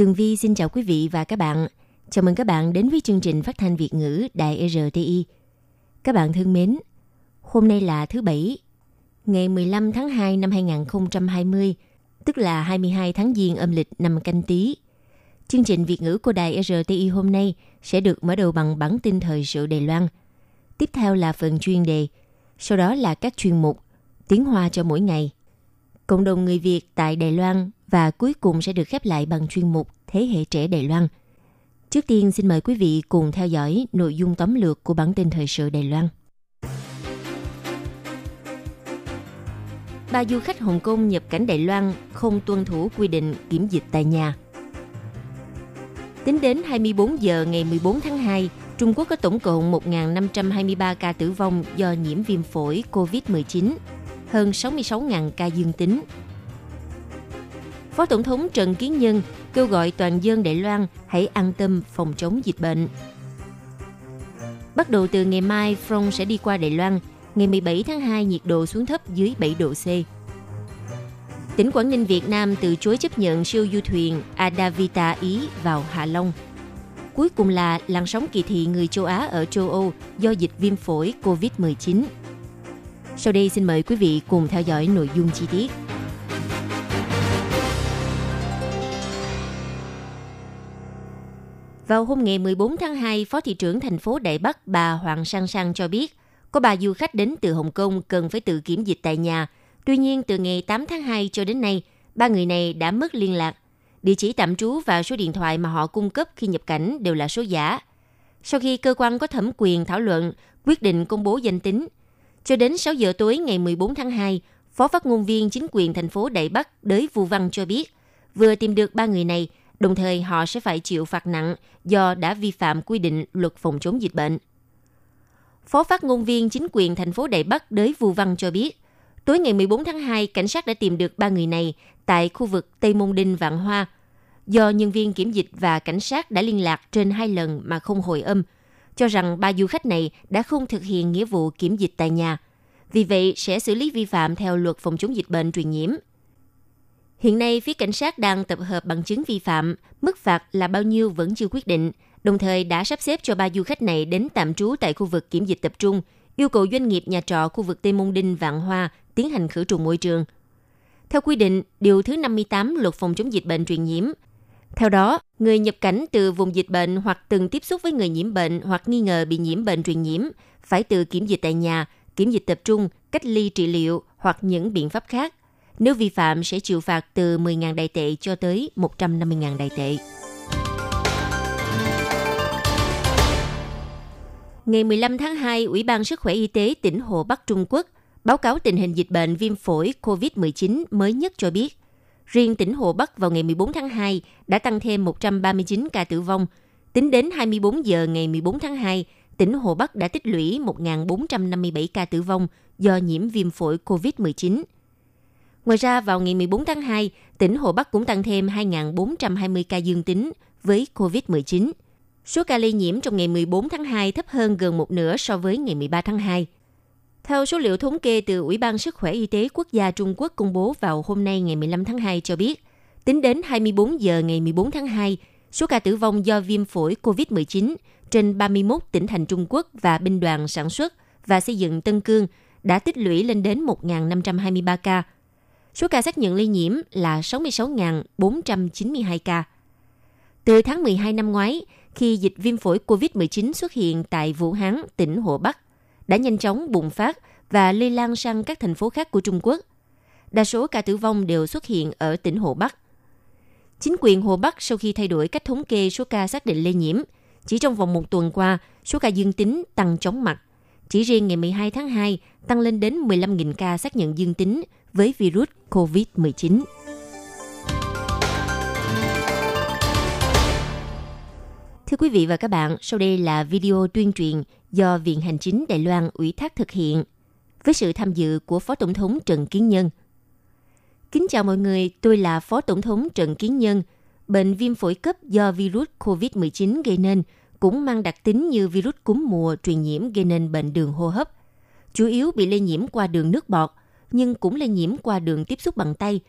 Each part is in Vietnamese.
Tường Vi xin chào quý vị và các bạn. Chào mừng các bạn đến với chương trình phát thanh Việt ngữ Đài RTI. Các bạn thân mến, hôm nay là thứ Bảy, ngày 15 tháng 2 năm 2020, tức là 22 tháng Giêng âm lịch năm canh tí. Chương trình Việt ngữ của Đài RTI hôm nay sẽ được mở đầu bằng bản tin thời sự Đài Loan. Tiếp theo là phần chuyên đề, sau đó là các chuyên mục Tiếng Hoa cho mỗi ngày, cộng đồng người Việt tại Đài Loan và cuối cùng sẽ được khép lại bằng chuyên mục Thế hệ trẻ Đài Loan. Trước tiên xin mời quý vị cùng theo dõi nội dung tóm lược của bản tin thời sự Đài Loan. Ba du khách Hồng Kông nhập cảnh Đài Loan không tuân thủ quy định kiểm dịch tại nhà. Tính đến 24 giờ ngày 14 tháng 2, Trung Quốc có tổng cộng 1.523 ca tử vong do nhiễm viêm phổi COVID-19, hơn 66.000 ca dương tính. Phó Tổng thống Trần Kiến Nhân kêu gọi toàn dân Đài Loan hãy an tâm phòng chống dịch bệnh. Bắt đầu từ ngày mai, Front sẽ đi qua Đài Loan. Ngày 17 tháng 2, nhiệt độ xuống thấp dưới 7 độ C. Tỉnh Quảng Ninh Việt Nam từ chối chấp nhận siêu du thuyền Adavita Ý vào Hạ Long. Cuối cùng là làn sóng kỳ thị người châu Á ở châu Âu do dịch viêm phổi COVID-19. Sau đây xin mời quý vị cùng theo dõi nội dung chi tiết. Vào hôm ngày 14 tháng 2, Phó thị trưởng thành phố Đại Bắc bà Hoàng Sang Sang cho biết, có bà du khách đến từ Hồng Kông cần phải tự kiểm dịch tại nhà. Tuy nhiên, từ ngày 8 tháng 2 cho đến nay, ba người này đã mất liên lạc. Địa chỉ tạm trú và số điện thoại mà họ cung cấp khi nhập cảnh đều là số giả. Sau khi cơ quan có thẩm quyền thảo luận, quyết định công bố danh tính, cho đến 6 giờ tối ngày 14 tháng 2, Phó phát ngôn viên chính quyền thành phố Đại Bắc Đới Vu Văn cho biết, vừa tìm được ba người này, đồng thời họ sẽ phải chịu phạt nặng do đã vi phạm quy định luật phòng chống dịch bệnh. Phó phát ngôn viên chính quyền thành phố Đại Bắc Đới Vu Văn cho biết, tối ngày 14 tháng 2, cảnh sát đã tìm được ba người này tại khu vực Tây Môn Đinh Vạn Hoa. Do nhân viên kiểm dịch và cảnh sát đã liên lạc trên hai lần mà không hồi âm, cho rằng ba du khách này đã không thực hiện nghĩa vụ kiểm dịch tại nhà. Vì vậy, sẽ xử lý vi phạm theo luật phòng chống dịch bệnh truyền nhiễm. Hiện nay, phía cảnh sát đang tập hợp bằng chứng vi phạm, mức phạt là bao nhiêu vẫn chưa quyết định, đồng thời đã sắp xếp cho ba du khách này đến tạm trú tại khu vực kiểm dịch tập trung, yêu cầu doanh nghiệp nhà trọ khu vực Tây Môn Đinh Vạn Hoa tiến hành khử trùng môi trường. Theo quy định, điều thứ 58 luật phòng chống dịch bệnh truyền nhiễm, theo đó, người nhập cảnh từ vùng dịch bệnh hoặc từng tiếp xúc với người nhiễm bệnh hoặc nghi ngờ bị nhiễm bệnh truyền nhiễm phải tự kiểm dịch tại nhà, kiểm dịch tập trung, cách ly trị liệu hoặc những biện pháp khác. Nếu vi phạm sẽ chịu phạt từ 10.000 đại tệ cho tới 150.000 đại tệ. Ngày 15 tháng 2, Ủy ban Sức khỏe Y tế tỉnh Hồ Bắc Trung Quốc báo cáo tình hình dịch bệnh viêm phổi COVID-19 mới nhất cho biết, riêng tỉnh Hồ Bắc vào ngày 14 tháng 2 đã tăng thêm 139 ca tử vong. Tính đến 24 giờ ngày 14 tháng 2, tỉnh Hồ Bắc đã tích lũy 1.457 ca tử vong do nhiễm viêm phổi COVID-19. Ngoài ra, vào ngày 14 tháng 2, tỉnh Hồ Bắc cũng tăng thêm 2.420 ca dương tính với COVID-19. Số ca lây nhiễm trong ngày 14 tháng 2 thấp hơn gần một nửa so với ngày 13 tháng 2. Theo số liệu thống kê từ Ủy ban Sức khỏe Y tế Quốc gia Trung Quốc công bố vào hôm nay ngày 15 tháng 2 cho biết, tính đến 24 giờ ngày 14 tháng 2, số ca tử vong do viêm phổi COVID-19 trên 31 tỉnh thành Trung Quốc và binh đoàn sản xuất và xây dựng Tân Cương đã tích lũy lên đến 1.523 ca. Số ca xác nhận lây nhiễm là 66.492 ca. Từ tháng 12 năm ngoái, khi dịch viêm phổi COVID-19 xuất hiện tại Vũ Hán, tỉnh Hồ Bắc, đã nhanh chóng bùng phát và lây lan sang các thành phố khác của Trung Quốc. Đa số ca tử vong đều xuất hiện ở tỉnh Hồ Bắc. Chính quyền Hồ Bắc sau khi thay đổi cách thống kê số ca xác định lây nhiễm, chỉ trong vòng một tuần qua, số ca dương tính tăng chóng mặt. Chỉ riêng ngày 12 tháng 2 tăng lên đến 15.000 ca xác nhận dương tính với virus COVID-19. Thưa quý vị và các bạn, sau đây là video tuyên truyền do Viện Hành chính Đài Loan ủy thác thực hiện với sự tham dự của Phó Tổng thống Trần Kiến Nhân. Kính chào mọi người, tôi là Phó Tổng thống Trần Kiến Nhân. Bệnh viêm phổi cấp do virus COVID-19 gây nên cũng mang đặc tính như virus cúm mùa truyền nhiễm gây nên bệnh đường hô hấp. Chủ yếu bị lây nhiễm qua đường nước bọt, nhưng cũng lây nhiễm qua đường tiếp xúc bằng tay.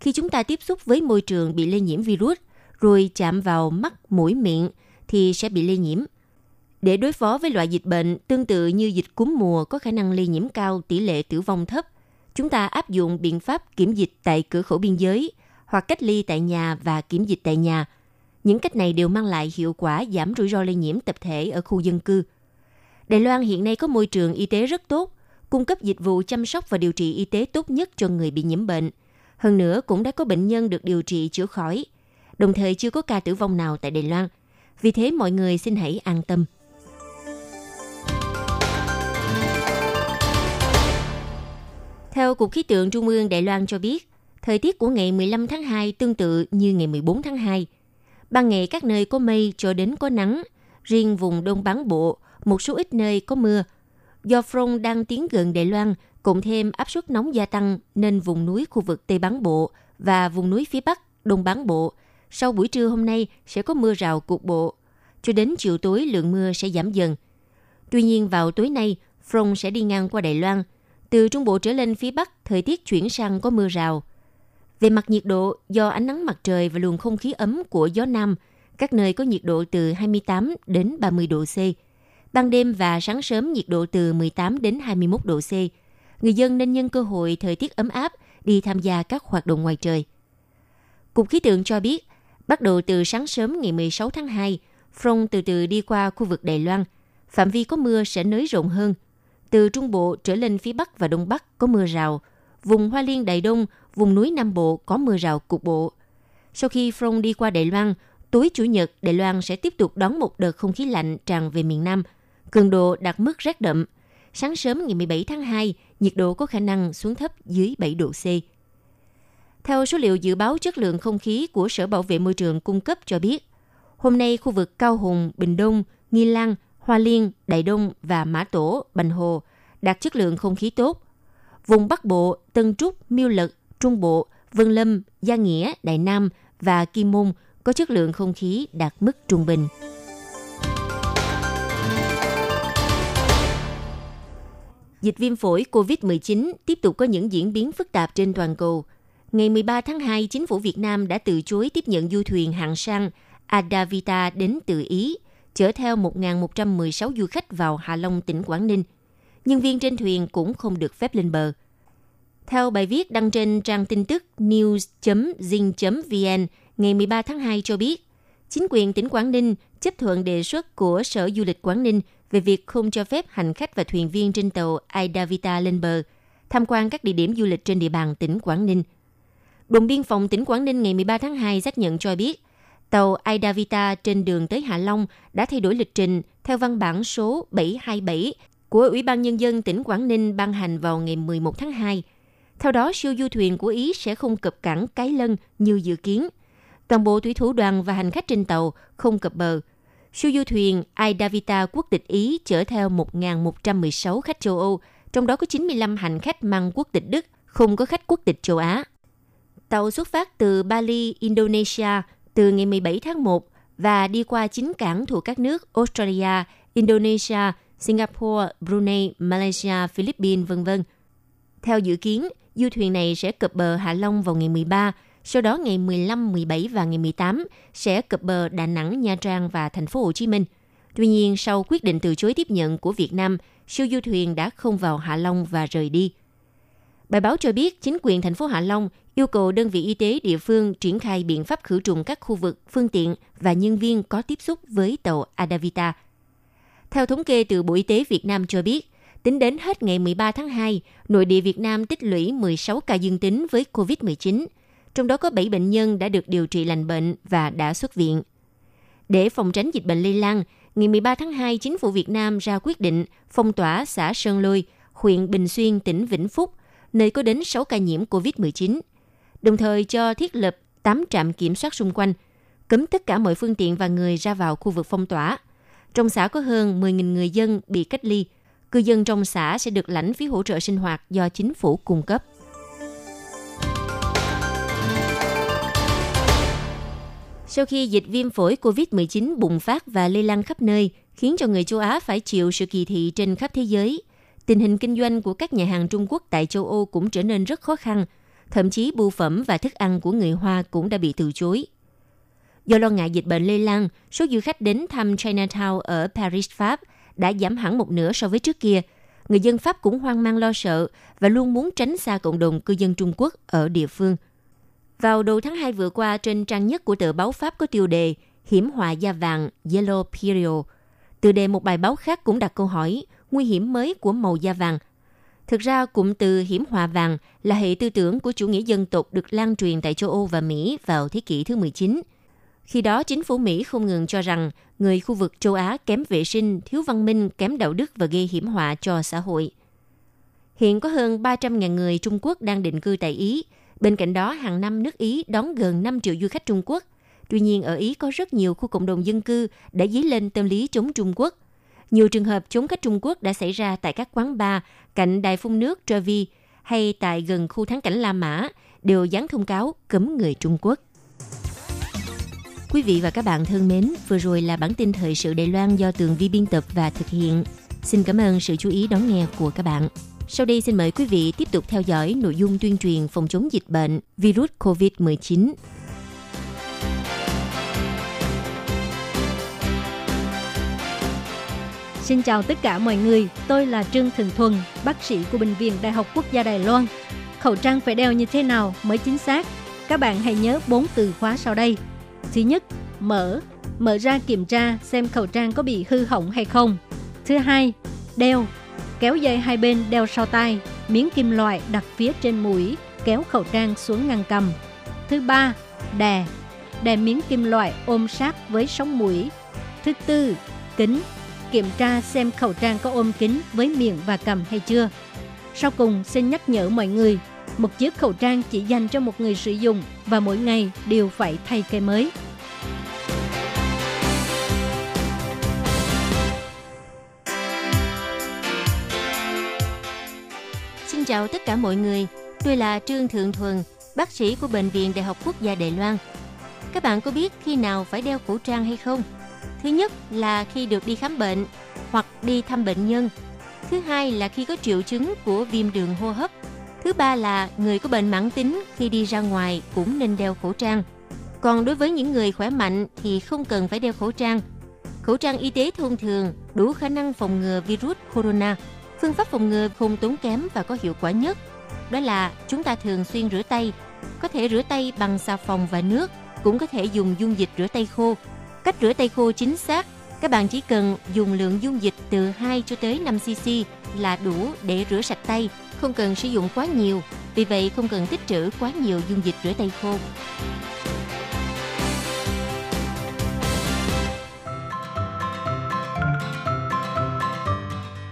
Khi chúng ta tiếp xúc với môi trường bị lây nhiễm virus, rồi chạm vào mắt, mũi, miệng thì sẽ bị lây nhiễm. Để đối phó với loại dịch bệnh tương tự như dịch cúm mùa có khả năng lây nhiễm cao, tỷ lệ tử vong thấp, chúng ta áp dụng biện pháp kiểm dịch tại cửa khẩu biên giới hoặc cách ly tại nhà và kiểm dịch tại nhà. Những cách này đều mang lại hiệu quả giảm rủi ro lây nhiễm tập thể ở khu dân cư. Đài Loan hiện nay có môi trường y tế rất tốt, cung cấp dịch vụ chăm sóc và điều trị y tế tốt nhất cho người bị nhiễm bệnh. Hơn nữa cũng đã có bệnh nhân được điều trị chữa khỏi. Đồng thời chưa có ca tử vong nào tại Đài Loan. Vì thế mọi người xin hãy an tâm. Theo Cục Khí tượng Trung ương Đài Loan cho biết, thời tiết của ngày 15 tháng 2 tương tự như ngày 14 tháng 2. Ban ngày các nơi có mây cho đến có nắng, riêng vùng Đông Bán Bộ, một số ít nơi có mưa. Do front đang tiến gần Đài Loan, cộng thêm áp suất nóng gia tăng nên vùng núi khu vực Tây Bán Bộ và vùng núi phía Bắc, Đông Bán Bộ, sau buổi trưa hôm nay sẽ có mưa rào cục bộ. Cho đến chiều tối lượng mưa sẽ giảm dần. Tuy nhiên vào tối nay, front sẽ đi ngang qua Đài Loan – từ Trung Bộ trở lên phía Bắc, thời tiết chuyển sang có mưa rào. Về mặt nhiệt độ, do ánh nắng mặt trời và luồng không khí ấm của gió Nam, các nơi có nhiệt độ từ 28 đến 30 độ C. Ban đêm và sáng sớm nhiệt độ từ 18 đến 21 độ C. Người dân nên nhân cơ hội thời tiết ấm áp đi tham gia các hoạt động ngoài trời. Cục khí tượng cho biết, bắt đầu từ sáng sớm ngày 16 tháng 2, front từ từ đi qua khu vực Đài Loan. Phạm vi có mưa sẽ nới rộng hơn, từ Trung Bộ trở lên phía Bắc và Đông Bắc có mưa rào. Vùng Hoa Liên Đại Đông, vùng núi Nam Bộ có mưa rào cục bộ. Sau khi front đi qua Đài Loan, tối Chủ nhật Đài Loan sẽ tiếp tục đón một đợt không khí lạnh tràn về miền Nam. Cường độ đạt mức rét đậm. Sáng sớm ngày 17 tháng 2, nhiệt độ có khả năng xuống thấp dưới 7 độ C. Theo số liệu dự báo chất lượng không khí của Sở Bảo vệ Môi trường cung cấp cho biết, hôm nay khu vực Cao Hùng, Bình Đông, Nghi Lan, Hoa Liên, Đại Đông và Mã Tổ, Bành Hồ đạt chất lượng không khí tốt. Vùng Bắc Bộ, Tân Trúc, Miêu Lực, Trung Bộ, Vân Lâm, Gia Nghĩa, Đại Nam và Kim Môn có chất lượng không khí đạt mức trung bình. Dịch viêm phổi COVID-19 tiếp tục có những diễn biến phức tạp trên toàn cầu. Ngày 13 tháng 2, chính phủ Việt Nam đã từ chối tiếp nhận du thuyền hạng sang Adavita đến từ Ý – chở theo 1.116 du khách vào Hạ Long, tỉnh Quảng Ninh. Nhân viên trên thuyền cũng không được phép lên bờ. Theo bài viết đăng trên trang tin tức news.zing.vn ngày 13 tháng 2 cho biết, chính quyền tỉnh Quảng Ninh chấp thuận đề xuất của Sở Du lịch Quảng Ninh về việc không cho phép hành khách và thuyền viên trên tàu Aidavita lên bờ, tham quan các địa điểm du lịch trên địa bàn tỉnh Quảng Ninh. Đồn biên phòng tỉnh Quảng Ninh ngày 13 tháng 2 xác nhận cho biết, tàu Aidavita trên đường tới Hạ Long đã thay đổi lịch trình theo văn bản số 727 của Ủy ban Nhân dân tỉnh Quảng Ninh ban hành vào ngày 11 tháng 2. Theo đó, siêu du thuyền của Ý sẽ không cập cảng Cái Lân như dự kiến. Toàn bộ thủy thủ đoàn và hành khách trên tàu không cập bờ. Siêu du thuyền Aidavita quốc tịch Ý chở theo 1.116 khách châu Âu, trong đó có 95 hành khách mang quốc tịch Đức, không có khách quốc tịch châu Á. Tàu xuất phát từ Bali, Indonesia từ ngày 17 tháng 1 và đi qua chín cảng thuộc các nước Australia, Indonesia, Singapore, Brunei, Malaysia, Philippines, v.v. Theo dự kiến, du thuyền này sẽ cập bờ Hạ Long vào ngày 13, sau đó ngày 15, 17 và ngày 18 sẽ cập bờ Đà Nẵng, Nha Trang và thành phố Hồ Chí Minh. Tuy nhiên, sau quyết định từ chối tiếp nhận của Việt Nam, siêu du thuyền đã không vào Hạ Long và rời đi. Bài báo cho biết chính quyền thành phố Hạ Long yêu cầu đơn vị y tế địa phương triển khai biện pháp khử trùng các khu vực, phương tiện và nhân viên có tiếp xúc với tàu Adavita. Theo thống kê từ Bộ Y tế Việt Nam cho biết, tính đến hết ngày 13 tháng 2, nội địa Việt Nam tích lũy 16 ca dương tính với COVID-19, trong đó có 7 bệnh nhân đã được điều trị lành bệnh và đã xuất viện. Để phòng tránh dịch bệnh lây lan, ngày 13 tháng 2, chính phủ Việt Nam ra quyết định phong tỏa xã Sơn Lôi, huyện Bình Xuyên, tỉnh Vĩnh Phúc, nơi có đến 6 ca nhiễm COVID-19 đồng thời cho thiết lập 8 trạm kiểm soát xung quanh, cấm tất cả mọi phương tiện và người ra vào khu vực phong tỏa. Trong xã có hơn 10.000 người dân bị cách ly. Cư dân trong xã sẽ được lãnh phí hỗ trợ sinh hoạt do chính phủ cung cấp. Sau khi dịch viêm phổi COVID-19 bùng phát và lây lan khắp nơi, khiến cho người châu Á phải chịu sự kỳ thị trên khắp thế giới, tình hình kinh doanh của các nhà hàng Trung Quốc tại châu Âu cũng trở nên rất khó khăn. Thậm chí bưu phẩm và thức ăn của người Hoa cũng đã bị từ chối. Do lo ngại dịch bệnh lây lan, số du khách đến thăm Chinatown ở Paris, Pháp đã giảm hẳn một nửa so với trước kia. Người dân Pháp cũng hoang mang lo sợ và luôn muốn tránh xa cộng đồng cư dân Trung Quốc ở địa phương. Vào đầu tháng 2 vừa qua, trên trang nhất của tờ báo Pháp có tiêu đề Hiểm họa da vàng Yellow Period. Từ đề một bài báo khác cũng đặt câu hỏi nguy hiểm mới của màu da vàng. Thực ra, cụm từ hiểm họa vàng là hệ tư tưởng của chủ nghĩa dân tộc được lan truyền tại châu Âu và Mỹ vào thế kỷ thứ 19. Khi đó, chính phủ Mỹ không ngừng cho rằng người khu vực châu Á kém vệ sinh, thiếu văn minh, kém đạo đức và gây hiểm họa cho xã hội. Hiện có hơn 300.000 người Trung Quốc đang định cư tại Ý. Bên cạnh đó, hàng năm nước Ý đón gần 5 triệu du khách Trung Quốc. Tuy nhiên, ở Ý có rất nhiều khu cộng đồng dân cư đã dấy lên tâm lý chống Trung Quốc. Nhiều trường hợp chống khách Trung Quốc đã xảy ra tại các quán bar cạnh đài phun nước Trevi hay tại gần khu thắng cảnh La Mã đều dán thông cáo cấm người Trung Quốc. Quý vị và các bạn thân mến, vừa rồi là bản tin thời sự Đài Loan do Tường Vi biên tập và thực hiện. Xin cảm ơn sự chú ý đón nghe của các bạn. Sau đây xin mời quý vị tiếp tục theo dõi nội dung tuyên truyền phòng chống dịch bệnh virus COVID-19. Xin chào tất cả mọi người, tôi là Trương Thường Thuần, bác sĩ của Bệnh viện Đại học Quốc gia Đài Loan. Khẩu trang phải đeo như thế nào mới chính xác? Các bạn hãy nhớ bốn từ khóa sau đây – Thứ nhất, mở, mở ra kiểm tra xem khẩu trang có bị hư hỏng hay không. Thứ hai, đeo, kéo dây hai bên đeo sau tai, miếng kim loại đặt phía trên mũi, kéo khẩu trang xuống ngăn cầm. Thứ ba, đè, đè miếng kim loại ôm sát với sống mũi. Thứ tư, kính, kiểm tra xem khẩu trang có ôm kính với miệng và cầm hay chưa. Sau cùng, xin nhắc nhở mọi người một chiếc khẩu trang chỉ dành cho một người sử dụng và mỗi ngày đều phải thay cây mới. Xin chào tất cả mọi người. Tôi là Trương Thượng Thuần, bác sĩ của Bệnh viện Đại học Quốc gia Đài Loan. Các bạn có biết khi nào phải đeo khẩu trang hay không? Thứ nhất là khi được đi khám bệnh hoặc đi thăm bệnh nhân. Thứ hai là khi có triệu chứng của viêm đường hô hấp Thứ ba là người có bệnh mãn tính khi đi ra ngoài cũng nên đeo khẩu trang. Còn đối với những người khỏe mạnh thì không cần phải đeo khẩu trang. Khẩu trang y tế thông thường đủ khả năng phòng ngừa virus corona. Phương pháp phòng ngừa không tốn kém và có hiệu quả nhất đó là chúng ta thường xuyên rửa tay. Có thể rửa tay bằng xà phòng và nước, cũng có thể dùng dung dịch rửa tay khô. Cách rửa tay khô chính xác, các bạn chỉ cần dùng lượng dung dịch từ 2 cho tới 5 cc là đủ để rửa sạch tay không cần sử dụng quá nhiều, vì vậy không cần tích trữ quá nhiều dung dịch rửa tay khô.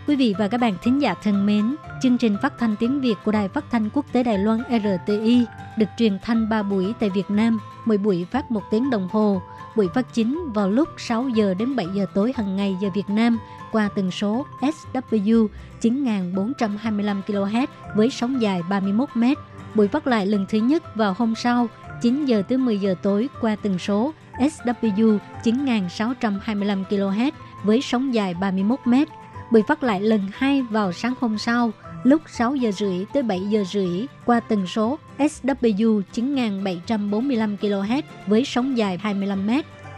Quý vị và các bạn thính giả thân mến, chương trình phát thanh tiếng Việt của Đài Phát thanh Quốc tế Đài Loan RTI được truyền thanh 3 buổi tại Việt Nam, mỗi buổi phát 1 tiếng đồng hồ. Buổi phát chính vào lúc 6 giờ đến 7 giờ tối hàng ngày giờ Việt Nam qua tần số SW 9425 kHz với sóng dài 31 m. Buổi phát lại lần thứ nhất vào hôm sau 9 giờ tới 10 giờ tối qua tần số SW 9625 kHz với sóng dài 31 m. Buổi phát lại lần hai vào sáng hôm sau, lúc 6 giờ rưỡi tới 7 giờ rưỡi qua tần số SW 9745 kHz với sóng dài 25 m.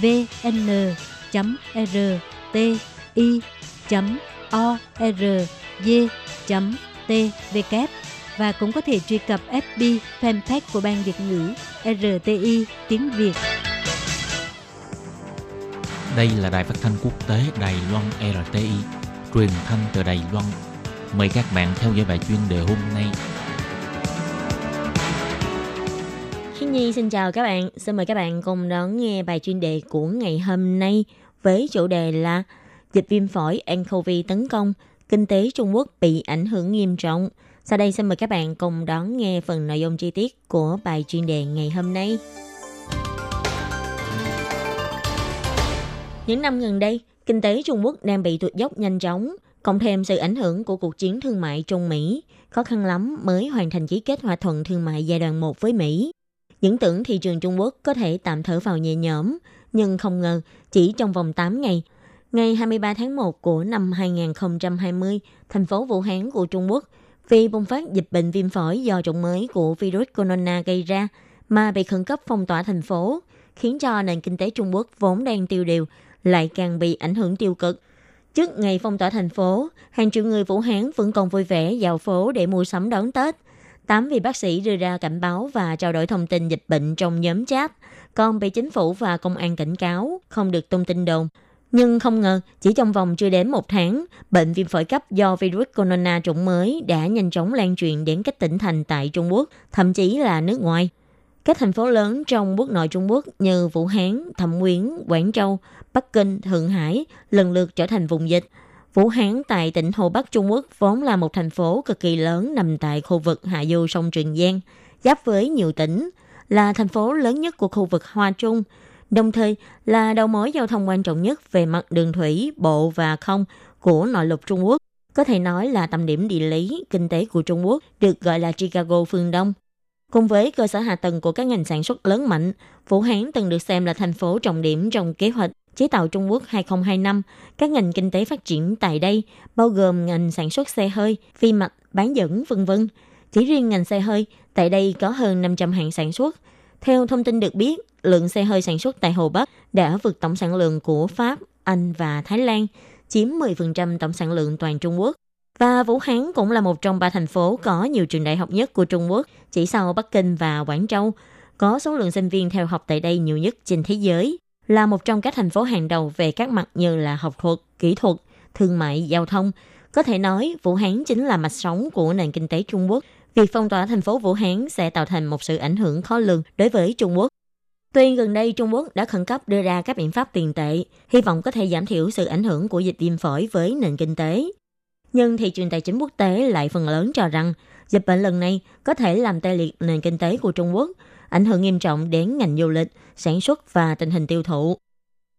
vn.rti.org.tvk và cũng có thể truy cập FB fanpage của Ban Việt ngữ RTI tiếng Việt. Đây là đài phát thanh quốc tế Đài Loan RTI, truyền thanh từ Đài Loan. Mời các bạn theo dõi bài chuyên đề hôm nay. Nhi xin chào các bạn, xin mời các bạn cùng đón nghe bài chuyên đề của ngày hôm nay với chủ đề là dịch viêm phổi nCoV tấn công, kinh tế Trung Quốc bị ảnh hưởng nghiêm trọng. Sau đây xin mời các bạn cùng đón nghe phần nội dung chi tiết của bài chuyên đề ngày hôm nay. Những năm gần đây, kinh tế Trung Quốc đang bị tụt dốc nhanh chóng, cộng thêm sự ảnh hưởng của cuộc chiến thương mại Trung Mỹ, khó khăn lắm mới hoàn thành ký kết hòa thuận thương mại giai đoạn 1 với Mỹ. Những tưởng thị trường Trung Quốc có thể tạm thở vào nhẹ nhõm, nhưng không ngờ chỉ trong vòng 8 ngày, ngày 23 tháng 1 của năm 2020, thành phố Vũ Hán của Trung Quốc vì bùng phát dịch bệnh viêm phổi do chủng mới của virus corona gây ra mà bị khẩn cấp phong tỏa thành phố, khiến cho nền kinh tế Trung Quốc vốn đang tiêu điều lại càng bị ảnh hưởng tiêu cực. Trước ngày phong tỏa thành phố, hàng triệu người Vũ Hán vẫn còn vui vẻ dạo phố để mua sắm đón Tết. Tám vị bác sĩ đưa ra cảnh báo và trao đổi thông tin dịch bệnh trong nhóm chat, còn bị chính phủ và công an cảnh cáo không được tung tin đồn. Nhưng không ngờ, chỉ trong vòng chưa đến một tháng, bệnh viêm phổi cấp do virus corona chủng mới đã nhanh chóng lan truyền đến các tỉnh thành tại Trung Quốc, thậm chí là nước ngoài. Các thành phố lớn trong quốc nội Trung Quốc như Vũ Hán, Thẩm Quyến, Quảng Châu, Bắc Kinh, Thượng Hải lần lượt trở thành vùng dịch. Vũ Hán tại tỉnh Hồ Bắc Trung Quốc vốn là một thành phố cực kỳ lớn nằm tại khu vực hạ du sông Trường Giang, giáp với nhiều tỉnh, là thành phố lớn nhất của khu vực Hoa Trung, đồng thời là đầu mối giao thông quan trọng nhất về mặt đường thủy, bộ và không của nội lục Trung Quốc. Có thể nói là tâm điểm địa lý, kinh tế của Trung Quốc, được gọi là Chicago phương Đông. Cùng với cơ sở hạ tầng của các ngành sản xuất lớn mạnh, Vũ Hán từng được xem là thành phố trọng điểm trong kế hoạch chế tạo Trung Quốc 2025. Các ngành kinh tế phát triển tại đây bao gồm ngành sản xuất xe hơi, phi mạch, bán dẫn, vân vân. Chỉ riêng ngành xe hơi, tại đây có hơn 500 hãng sản xuất. Theo thông tin được biết, lượng xe hơi sản xuất tại Hồ Bắc đã vượt tổng sản lượng của Pháp, Anh và Thái Lan, chiếm 10% tổng sản lượng toàn Trung Quốc. Và Vũ Hán cũng là một trong ba thành phố có nhiều trường đại học nhất của Trung Quốc, chỉ sau Bắc Kinh và Quảng Châu, có số lượng sinh viên theo học tại đây nhiều nhất trên thế giới, là một trong các thành phố hàng đầu về các mặt như là học thuật, kỹ thuật, thương mại, giao thông. Có thể nói, Vũ Hán chính là mạch sống của nền kinh tế Trung Quốc. Việc phong tỏa thành phố Vũ Hán sẽ tạo thành một sự ảnh hưởng khó lường đối với Trung Quốc. Tuy gần đây Trung Quốc đã khẩn cấp đưa ra các biện pháp tiền tệ, hy vọng có thể giảm thiểu sự ảnh hưởng của dịch viêm phổi với nền kinh tế. Nhưng thị trường tài chính quốc tế lại phần lớn cho rằng dịch bệnh lần này có thể làm tê liệt nền kinh tế của Trung Quốc, ảnh hưởng nghiêm trọng đến ngành du lịch, sản xuất và tình hình tiêu thụ.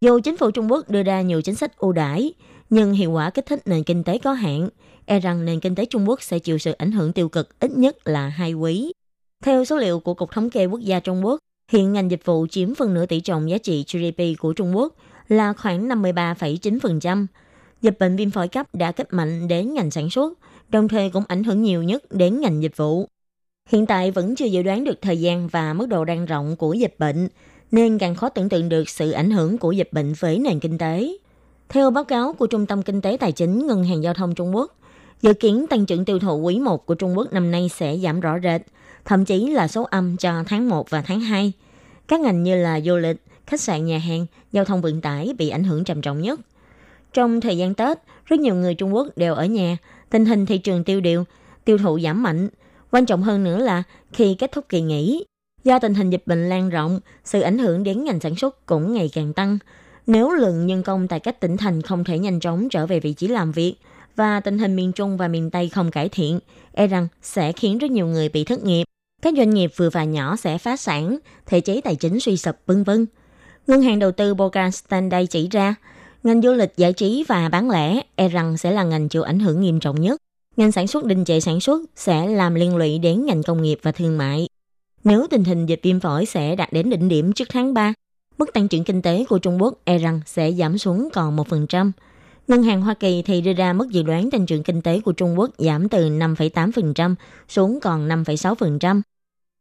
Dù chính phủ Trung Quốc đưa ra nhiều chính sách ưu đãi, nhưng hiệu quả kích thích nền kinh tế có hạn, e rằng nền kinh tế Trung Quốc sẽ chịu sự ảnh hưởng tiêu cực ít nhất là hai quý. Theo số liệu của Cục Thống kê Quốc gia Trung Quốc, hiện ngành dịch vụ chiếm phần nửa tỷ trọng giá trị GDP của Trung Quốc là khoảng 53,9%, dịch bệnh viêm phổi cấp đã kích mạnh đến ngành sản xuất, đồng thời cũng ảnh hưởng nhiều nhất đến ngành dịch vụ. Hiện tại vẫn chưa dự đoán được thời gian và mức độ lan rộng của dịch bệnh, nên càng khó tưởng tượng được sự ảnh hưởng của dịch bệnh với nền kinh tế. Theo báo cáo của Trung tâm Kinh tế Tài chính Ngân hàng Giao thông Trung Quốc, dự kiến tăng trưởng tiêu thụ quý 1 của Trung Quốc năm nay sẽ giảm rõ rệt, thậm chí là số âm cho tháng 1 và tháng 2. Các ngành như là du lịch, khách sạn nhà hàng, giao thông vận tải bị ảnh hưởng trầm trọng nhất. Trong thời gian Tết, rất nhiều người Trung Quốc đều ở nhà, tình hình thị trường tiêu điều, tiêu thụ giảm mạnh. Quan trọng hơn nữa là khi kết thúc kỳ nghỉ, do tình hình dịch bệnh lan rộng, sự ảnh hưởng đến ngành sản xuất cũng ngày càng tăng. Nếu lượng nhân công tại các tỉnh thành không thể nhanh chóng trở về vị trí làm việc và tình hình miền Trung và miền Tây không cải thiện, e rằng sẽ khiến rất nhiều người bị thất nghiệp. Các doanh nghiệp vừa và nhỏ sẽ phá sản, thể chế tài chính suy sụp vân vân. Ngân hàng đầu tư Boca Standard chỉ ra, Ngành du lịch, giải trí và bán lẻ e rằng sẽ là ngành chịu ảnh hưởng nghiêm trọng nhất. Ngành sản xuất đình trệ sản xuất sẽ làm liên lụy đến ngành công nghiệp và thương mại. Nếu tình hình dịch viêm phổi sẽ đạt đến đỉnh điểm trước tháng 3, mức tăng trưởng kinh tế của Trung Quốc e rằng sẽ giảm xuống còn 1%. Ngân hàng Hoa Kỳ thì đưa ra mức dự đoán tăng trưởng kinh tế của Trung Quốc giảm từ 5,8% xuống còn 5,6%.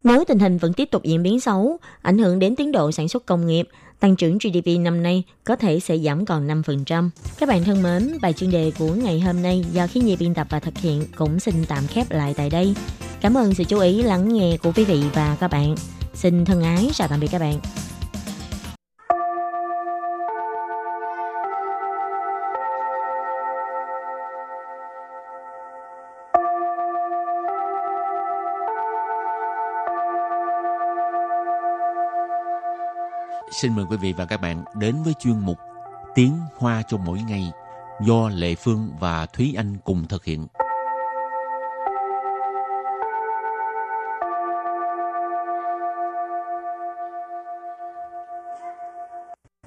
Nếu tình hình vẫn tiếp tục diễn biến xấu, ảnh hưởng đến tiến độ sản xuất công nghiệp, tăng trưởng GDP năm nay có thể sẽ giảm còn 5%. Các bạn thân mến, bài chuyên đề của ngày hôm nay do khí nhi biên tập và thực hiện cũng xin tạm khép lại tại đây. Cảm ơn sự chú ý lắng nghe của quý vị và các bạn. Xin thân ái chào tạm biệt các bạn. Xin mời quý vị và các bạn đến với chuyên mục Tiếng Hoa cho mỗi ngày do Lệ Phương và Thúy Anh cùng thực hiện.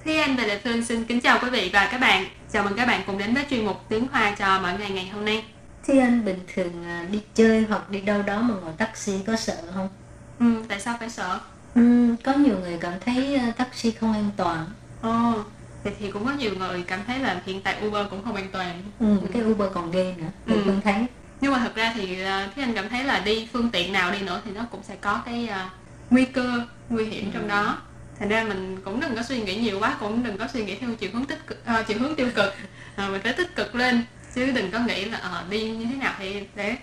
Thúy Anh và Lệ Phương xin kính chào quý vị và các bạn. Chào mừng các bạn cùng đến với chuyên mục Tiếng Hoa cho mỗi ngày ngày hôm nay. Thì anh bình thường à, đi chơi hoặc đi đâu đó mà ngồi taxi có sợ không? Ừ, tại sao phải sợ? Ừ, có nhiều người cảm thấy à, taxi không an toàn. Ồ, thì, thì cũng có nhiều người cảm thấy là hiện tại Uber cũng không an toàn. Ừ, cái Uber còn ghê nữa. Ừ. Ừ. Phương thấy. Nhưng mà thật ra thì uh, Thúy Anh cảm thấy là đi phương tiện nào đi nữa thì nó cũng sẽ có cái uh, nguy cơ, nguy hiểm trong đó. Thành ra mình cũng đừng có suy nghĩ nhiều quá, cũng đừng có suy nghĩ theo chiều hướng tích cực, uh, chiều hướng tiêu cực. À, mình phải tích cực lên chứ đừng có nghĩ là ờ, đi như thế nào thì để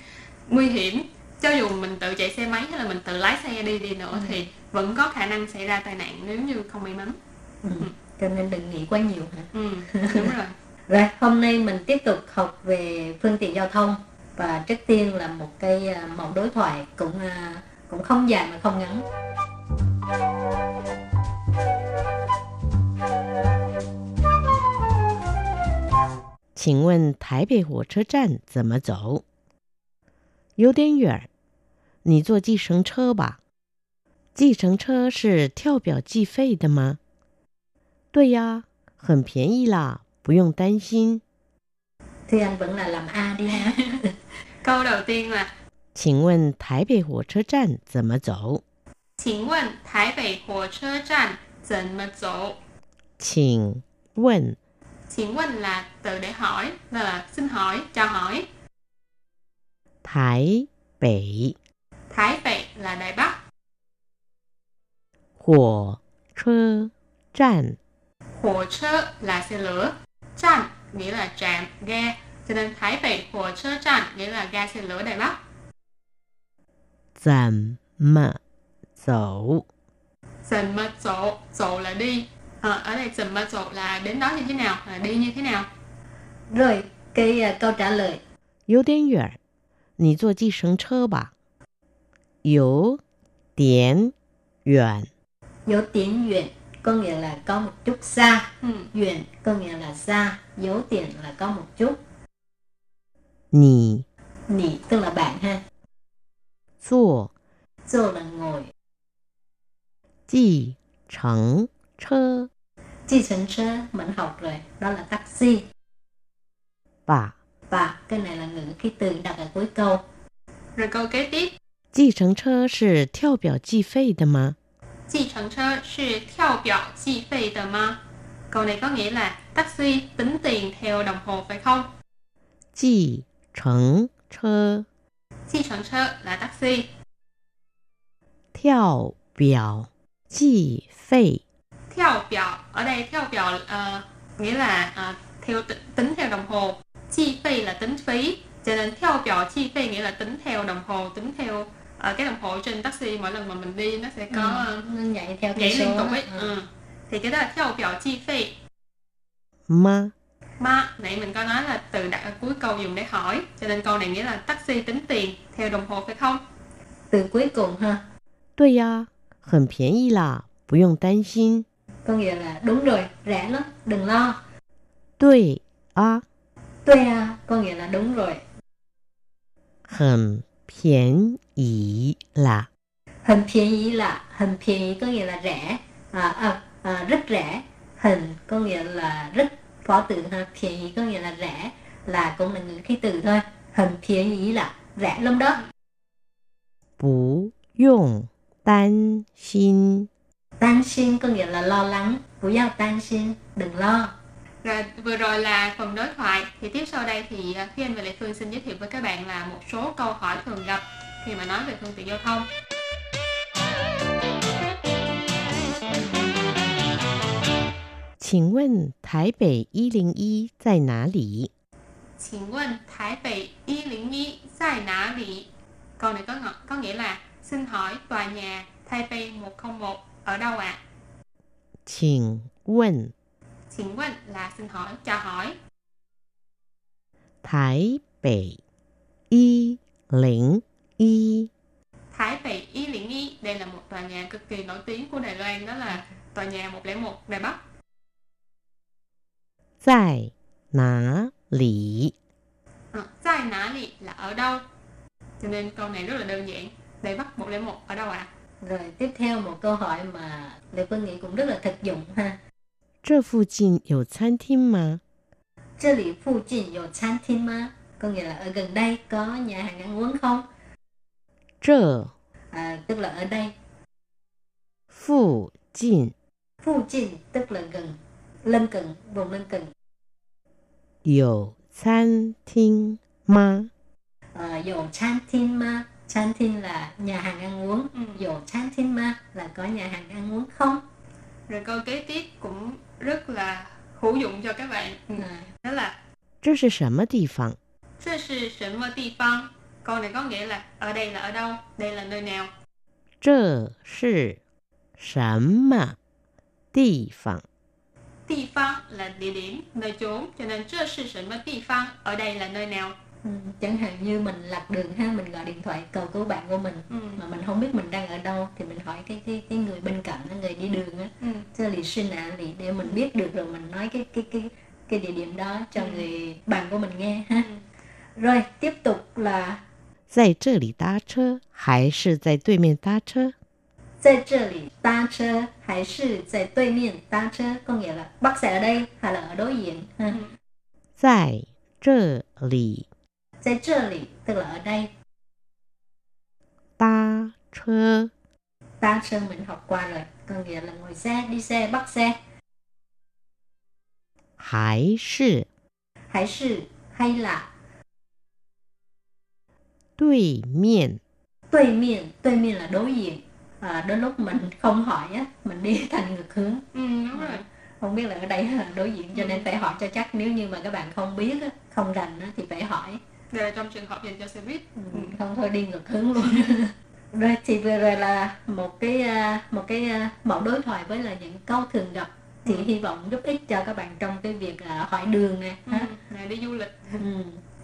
nguy hiểm cho dù mình tự chạy xe máy hay là mình tự lái xe đi đi nữa thì vẫn có khả năng xảy ra tai nạn nếu như không may mắn Ừ. Cho nên đừng nghĩ quá nhiều hả? ừ, đúng rồi Rồi, hôm nay mình tiếp tục học về phương tiện giao thông và trước tiên là một cái à, mẫu đối thoại cũng à, cũng không dài mà không ngắn. 请问台北火车站怎么走？ 有点远，你坐计程车吧。计程车是跳表计费的吗？对呀，很便宜啦，不用担心。 Thì anh vẫn là làm A đi ha. câu đầu tiên là 请问台北火车站怎么走？请问台北火车站怎么走请问 请问 là từ để hỏi là xin hỏi chào hỏi Thái Bắc. Thái Bắc là Đài Bắc. Hỏa chơ trạm. Hỏa chơ là xe lửa. Trạm nghĩa là trạm, ga. Cho nên Thái Bắc hỏa chơ trạm nghĩa là ga xe lửa Đài Bắc. Zàm mà dẫu. Dần mà dẫu, dẫu là đi. À, ở đây dần mà dẫu là đến đó như thế nào, là đi như thế nào. Rồi, cái uh, câu trả lời. Yếu tiếng 远你坐计程车吧。有点远， dấu tiếng duyện có nghĩa là có một chút xa ừ. duyện có nghĩa là xa dấu tiền là có một chút 你 nị tức là bạn ha 坐 dô là ngồi 计程车 chi sân sơ mình học rồi đó là taxi 吧。 và cái này là ngữ khí từ đặt ở cuối câu Rồi câu kế tiếp 计程车是跳表计费的吗？计程车是跳表计费的吗 Câu này có nghĩa là taxi tính tiền theo đồng hồ phải không? 计程车 Chi程车 là taxi 跳表计费 theo biểu ở đây theo biểu ờ, nghĩa là ờ, theo tính, tính theo đồng hồ chi phí là tính phí cho nên theo biểu chi phí nghĩa là tính theo đồng hồ tính theo ờ, cái đồng hồ trên taxi mỗi lần mà mình đi nó sẽ có ờ, nó nhảy theo nhảy cái liên số tục ấy Ừ. ừ. thì cái đó là theo biểu chi phí 吗？ mà nãy mình có nói là từ đặt ở cuối câu dùng để hỏi cho nên câu này nghĩa là taxi tính tiền theo đồng hồ phải không từ cuối cùng ha 对呀，很便宜啦，不用担心。 có nghĩa là đúng rồi rẻ lắm đừng lo 对啊， tuê à có nghĩa là đúng rồi 很便宜啦。 hình phiền ý là hình phiền ý có nghĩa là rẻ à, à, à, rất rẻ hình có nghĩa là rất phó từ ha phiền ý có nghĩa là rẻ là cũng là ngữ khí từ thôi hình phiền ý là rẻ lắm đó 不用担心。 tan xin có nghĩa là lo lắng不要担心đừng lo Rồi vừa rồi là phần đối thoại thì tiếp sau đây thì à, Thúy Anh và Lệ Phương xin giới thiệu với các bạn là một số câu hỏi thường gặp khi mà nói về phương tiện giao thông. 请问台北一零一在哪里？请问台北101在哪里? Câu này có ngọ- có nghĩa là xin hỏi tòa nhà Taipei 101 ở đâu ạ? 请问 Xin vấn là xin hỏi, cho hỏi. Thái Bệ Y Lĩnh Y Thái Bệ Y Lĩnh Y Đây là một tòa nhà cực kỳ nổi tiếng của Đài Loan Đó là tòa nhà 101 Đài Bắc Tại nã lì Tại ừ, nã lì là ở đâu Cho nên câu này rất là đơn giản Đài Bắc 101 ở đâu ạ? À? Rồi tiếp theo một câu hỏi mà Lê Phương nghĩ cũng rất là thực dụng ha 这附近有餐厅吗？这里附近有餐厅吗? Có nghĩa là ở gần đây có nhà hàng ăn uống không? 这 À, tức là ở đây. 附近 Phụ cận tức là gần, lân cận, vùng lân cận. 有餐厅吗？ À, dầu chan tin ma, chan tin là nhà hàng ăn uống, Ừ. dầu chan tin ma là có nhà hàng ăn uống không? Rồi câu kế tiếp cũng rất là hữu dụng cho các bạn. Ừ. À, Đó là 这是什么地方？这是什么地方? Câu này có nghĩa là ở đây là ở đâu, đây là nơi nào. 这是什么地方？ Địa phương là địa điểm, nơi chốn, cho nên 这是什么地方 ở đây là nơi nào. ừ, chẳng hạn như mình lạc đường ha, mình gọi điện thoại cầu cứu bạn của mình Ừ. mà mình không biết mình đang ở đâu thì mình hỏi cái cái cái người bên cạnh người đi đường á Ừ. cho lì xin ạ lì để mình biết được rồi mình nói cái cái cái cái địa điểm đó cho Ừ. người bạn của mình nghe ha Ừ. rồi tiếp tục là 在这里搭车还是在对面搭车？在这里搭车还是在对面搭车 có nghĩa là bắt xe ở đây hay là ở đối diện ha. Ừ. 在这里 在这里 tức là ở đây 搭车 ta sơn mình học qua rồi có nghĩa là ngồi xe đi xe bắt xe 还是 hay是hay là 对面 对面对面là đối diện à, đến lúc mình không hỏi á mình đi thành ngược hướng Ừ, đúng rồi. không biết là ở đây hay là đối diện cho nên phải hỏi cho chắc nếu như mà các bạn không biết á, không rành á, thì phải hỏi Đây là trong trường hợp dành cho xe buýt. Ừ, không thôi đi ngược hướng luôn rồi thì vừa rồi là một cái à, một cái à, mẫu đối thoại với là những câu thường gặp thì Ừ. hy vọng giúp ích cho các bạn trong cái việc à, hỏi đường nè Ừ. ha. Này đi du lịch. Ừ.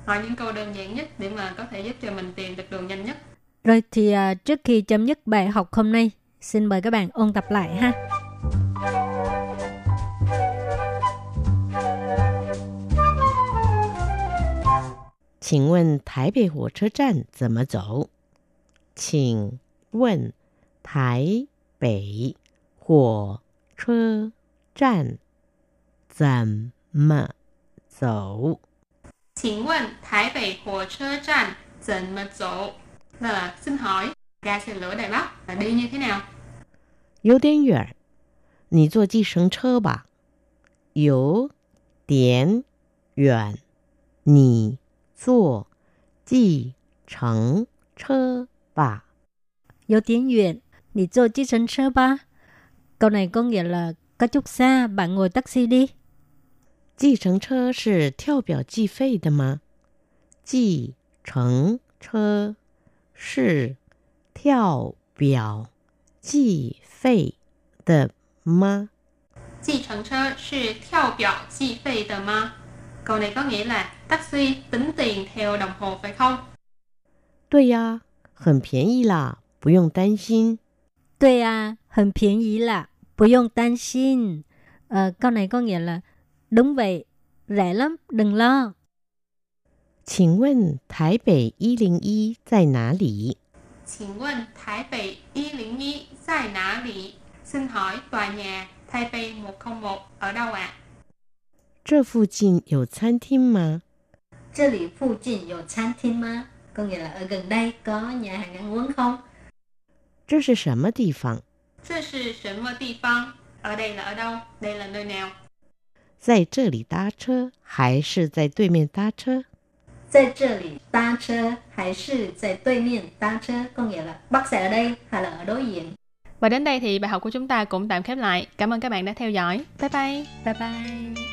Hỏi những câu đơn giản nhất để mà có thể giúp cho mình tìm được đường nhanh nhất. Rồi thì trước khi chấm dứt bài học hôm nay, xin mời các bạn ôn tập lại ha. 请问台北火车站怎么走？请问台北火车站怎么走？ 请问台北火车站怎么走? Là xin hỏi ga xe lửa Đài Bắc là đi như thế nào? 有点远，你坐计程车吧。有点远，你 坐计程车吧。有点远，你坐计程车吧。câu này có nghĩa là có chút xa, bạn ngồi taxi đi. 计程车是跳表计费的吗？计程车是跳表计费的吗？计程车是跳表计费的吗？Câu này có nghĩa là taxi tính tiền theo đồng hồ phải không? 对呀，很便宜啦，不用担心。对啊，很便宜啦，不用担心. Ờ, câu này có nghĩa là đúng vậy, rẻ lắm, đừng lo. 请问台北一零一在哪里？请问台北101在哪里? Xin hỏi tòa nhà Taipei 101 ở đâu ạ? 这附近有餐厅吗？这里附近有餐厅吗? Có nghĩa là ở gần đây có nhà hàng ăn uống không? 这是什么地方？这是什么地方? Ở đây là ở đâu? Đây là nơi nào? 在这里搭车还是在对面搭车？在这里搭车还是在对面搭车? Có nghĩa là bắt xe ở đây hay là ở đối diện? Và đến đây thì bài học của chúng ta cũng tạm khép lại. Cảm ơn các bạn đã theo dõi. Bye bye! Bye bye.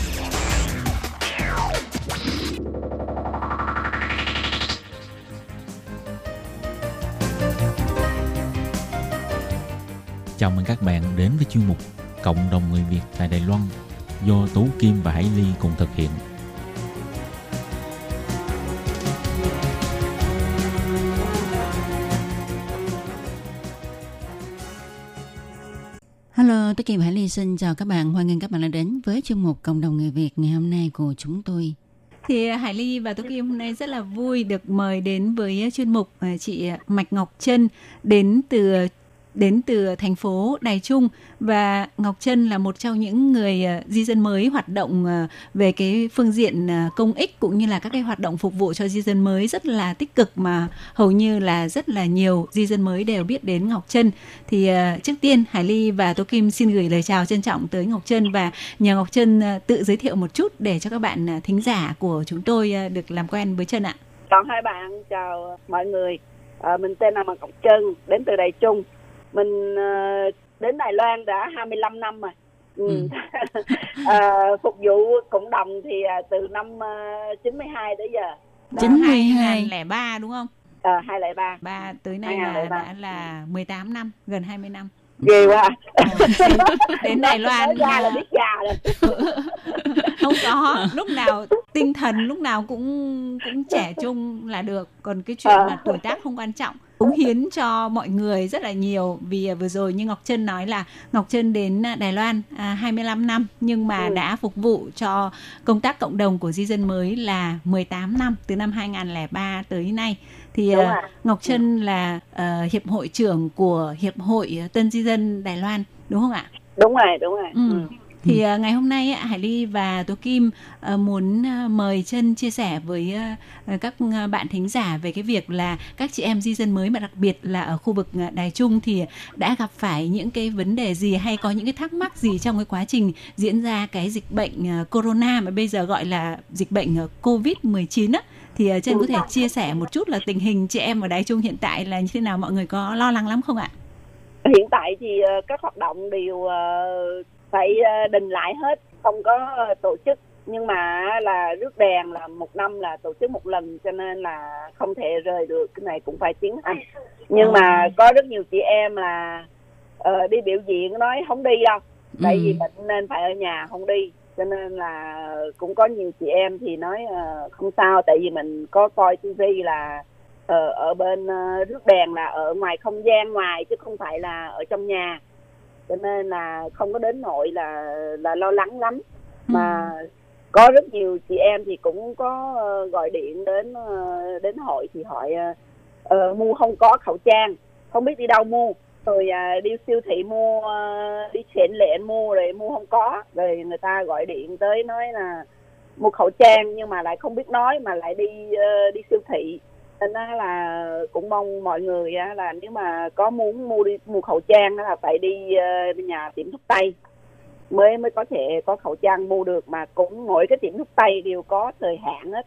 Chào mừng các bạn đến với chuyên mục Cộng đồng người Việt tại Đài Loan do Tú Kim và Hải Ly cùng thực hiện. Hello, tôi Kim Hải Ly xin chào các bạn. Hoan nghênh các bạn đã đến với chuyên mục Cộng đồng người Việt ngày hôm nay của chúng tôi. Thì Hải Ly và Tố Kim hôm nay rất là vui được mời đến với chuyên mục à, chị Mạch Ngọc Trân đến từ đến từ thành phố Đài Trung và Ngọc Trân là một trong những người ờ, di dân mới hoạt động ờ, về cái phương diện ờ, công ích cũng như là các cái hoạt động phục vụ cho di dân mới rất là tích cực mà hầu như là rất là nhiều di dân mới đều biết đến Ngọc Trân. Thì trước tiên Hải Ly và Tô Kim xin gửi lời chào trân trọng tới Ngọc Trân và nhờ Ngọc Trân tự giới thiệu một chút để cho các bạn thính giả của chúng tôi được làm quen với Trân ạ. Chào hai bạn, chào mọi người. À, mình tên là Ngọc Trân, đến từ Đài Trung mình uh, đến Đài Loan đã 25 năm rồi ừ. ừ. à, phục vụ cộng đồng thì uh, từ năm uh, 92 tới giờ Đó, 92 2003 đúng không? Ờ uh, 203. Ba tới nay là đã là 18 năm, gần 20 năm. Ghê quá. À, đến, Đài Loan ra là biết già rồi. không có, lúc nào tinh thần lúc nào cũng cũng trẻ trung là được, còn cái chuyện à. mà tuổi tác không quan trọng cống hiến cho mọi người rất là nhiều vì à, vừa rồi như Ngọc Trân nói là Ngọc Trân đến à, Đài Loan à, 25 năm nhưng mà ừ. đã phục vụ cho công tác cộng đồng của di dân mới là 18 năm từ năm 2003 tới nay thì uh, Ngọc Trân là uh, hiệp hội trưởng của hiệp hội Tân di dân Đài Loan đúng không ạ? Đúng rồi, đúng rồi. Ừ. Ừ thì uh, ngày hôm nay Hải Ly và Tố Kim uh, muốn uh, mời chân chia sẻ với các bạn thính giả về cái việc là các chị em di dân mới mà đặc biệt là ở khu vực Đài Trung thì đã gặp phải những cái vấn đề gì hay có những cái thắc mắc gì trong cái quá trình diễn ra cái dịch bệnh corona mà bây giờ gọi là dịch bệnh uh, Covid-19 á? Thì chân có thể chia sẻ một chút là tình hình chị em ở Đài Trung hiện tại là như thế nào? Mọi người có lo lắng lắm không ạ? Hiện tại thì các hoạt động đều phải ờ, đình lại hết không có tổ chức. Nhưng mà là rước đèn là một năm là tổ chức một lần cho nên là không thể rời được cái này cũng phải tiến hành. Nhưng mà có rất nhiều chị em là uh, đi biểu diễn nói không đi đâu. Tại vì bệnh ừ. nên phải ở nhà không đi cho nên là cũng có nhiều chị em thì nói uh, không sao. Tại vì mình có coi tivi là uh, ở bên uh, rước đèn là ở ngoài không gian ngoài chứ không phải là ở trong nhà cho nên là không có đến nội là là lo lắng lắm. Ừ. mà có rất nhiều chị em thì cũng có uh, gọi điện đến uh, đến hội thì hỏi uh, mua không có khẩu trang không biết đi đâu mua? Rồi uh, đi siêu thị mua uh, đi chuyển lệ mua rồi mua không có. Rồi người ta gọi điện tới nói là mua khẩu trang nhưng mà lại không biết nói mà lại đi uh, đi siêu thị nên là cũng mong mọi người là nếu mà có muốn mua đi, mua khẩu trang là phải ờ, đi nhà tiệm thuốc tây. Mới mới có thể có khẩu trang mua được mà cũng mỗi cái tiệm thuốc tây đều có thời hạn hết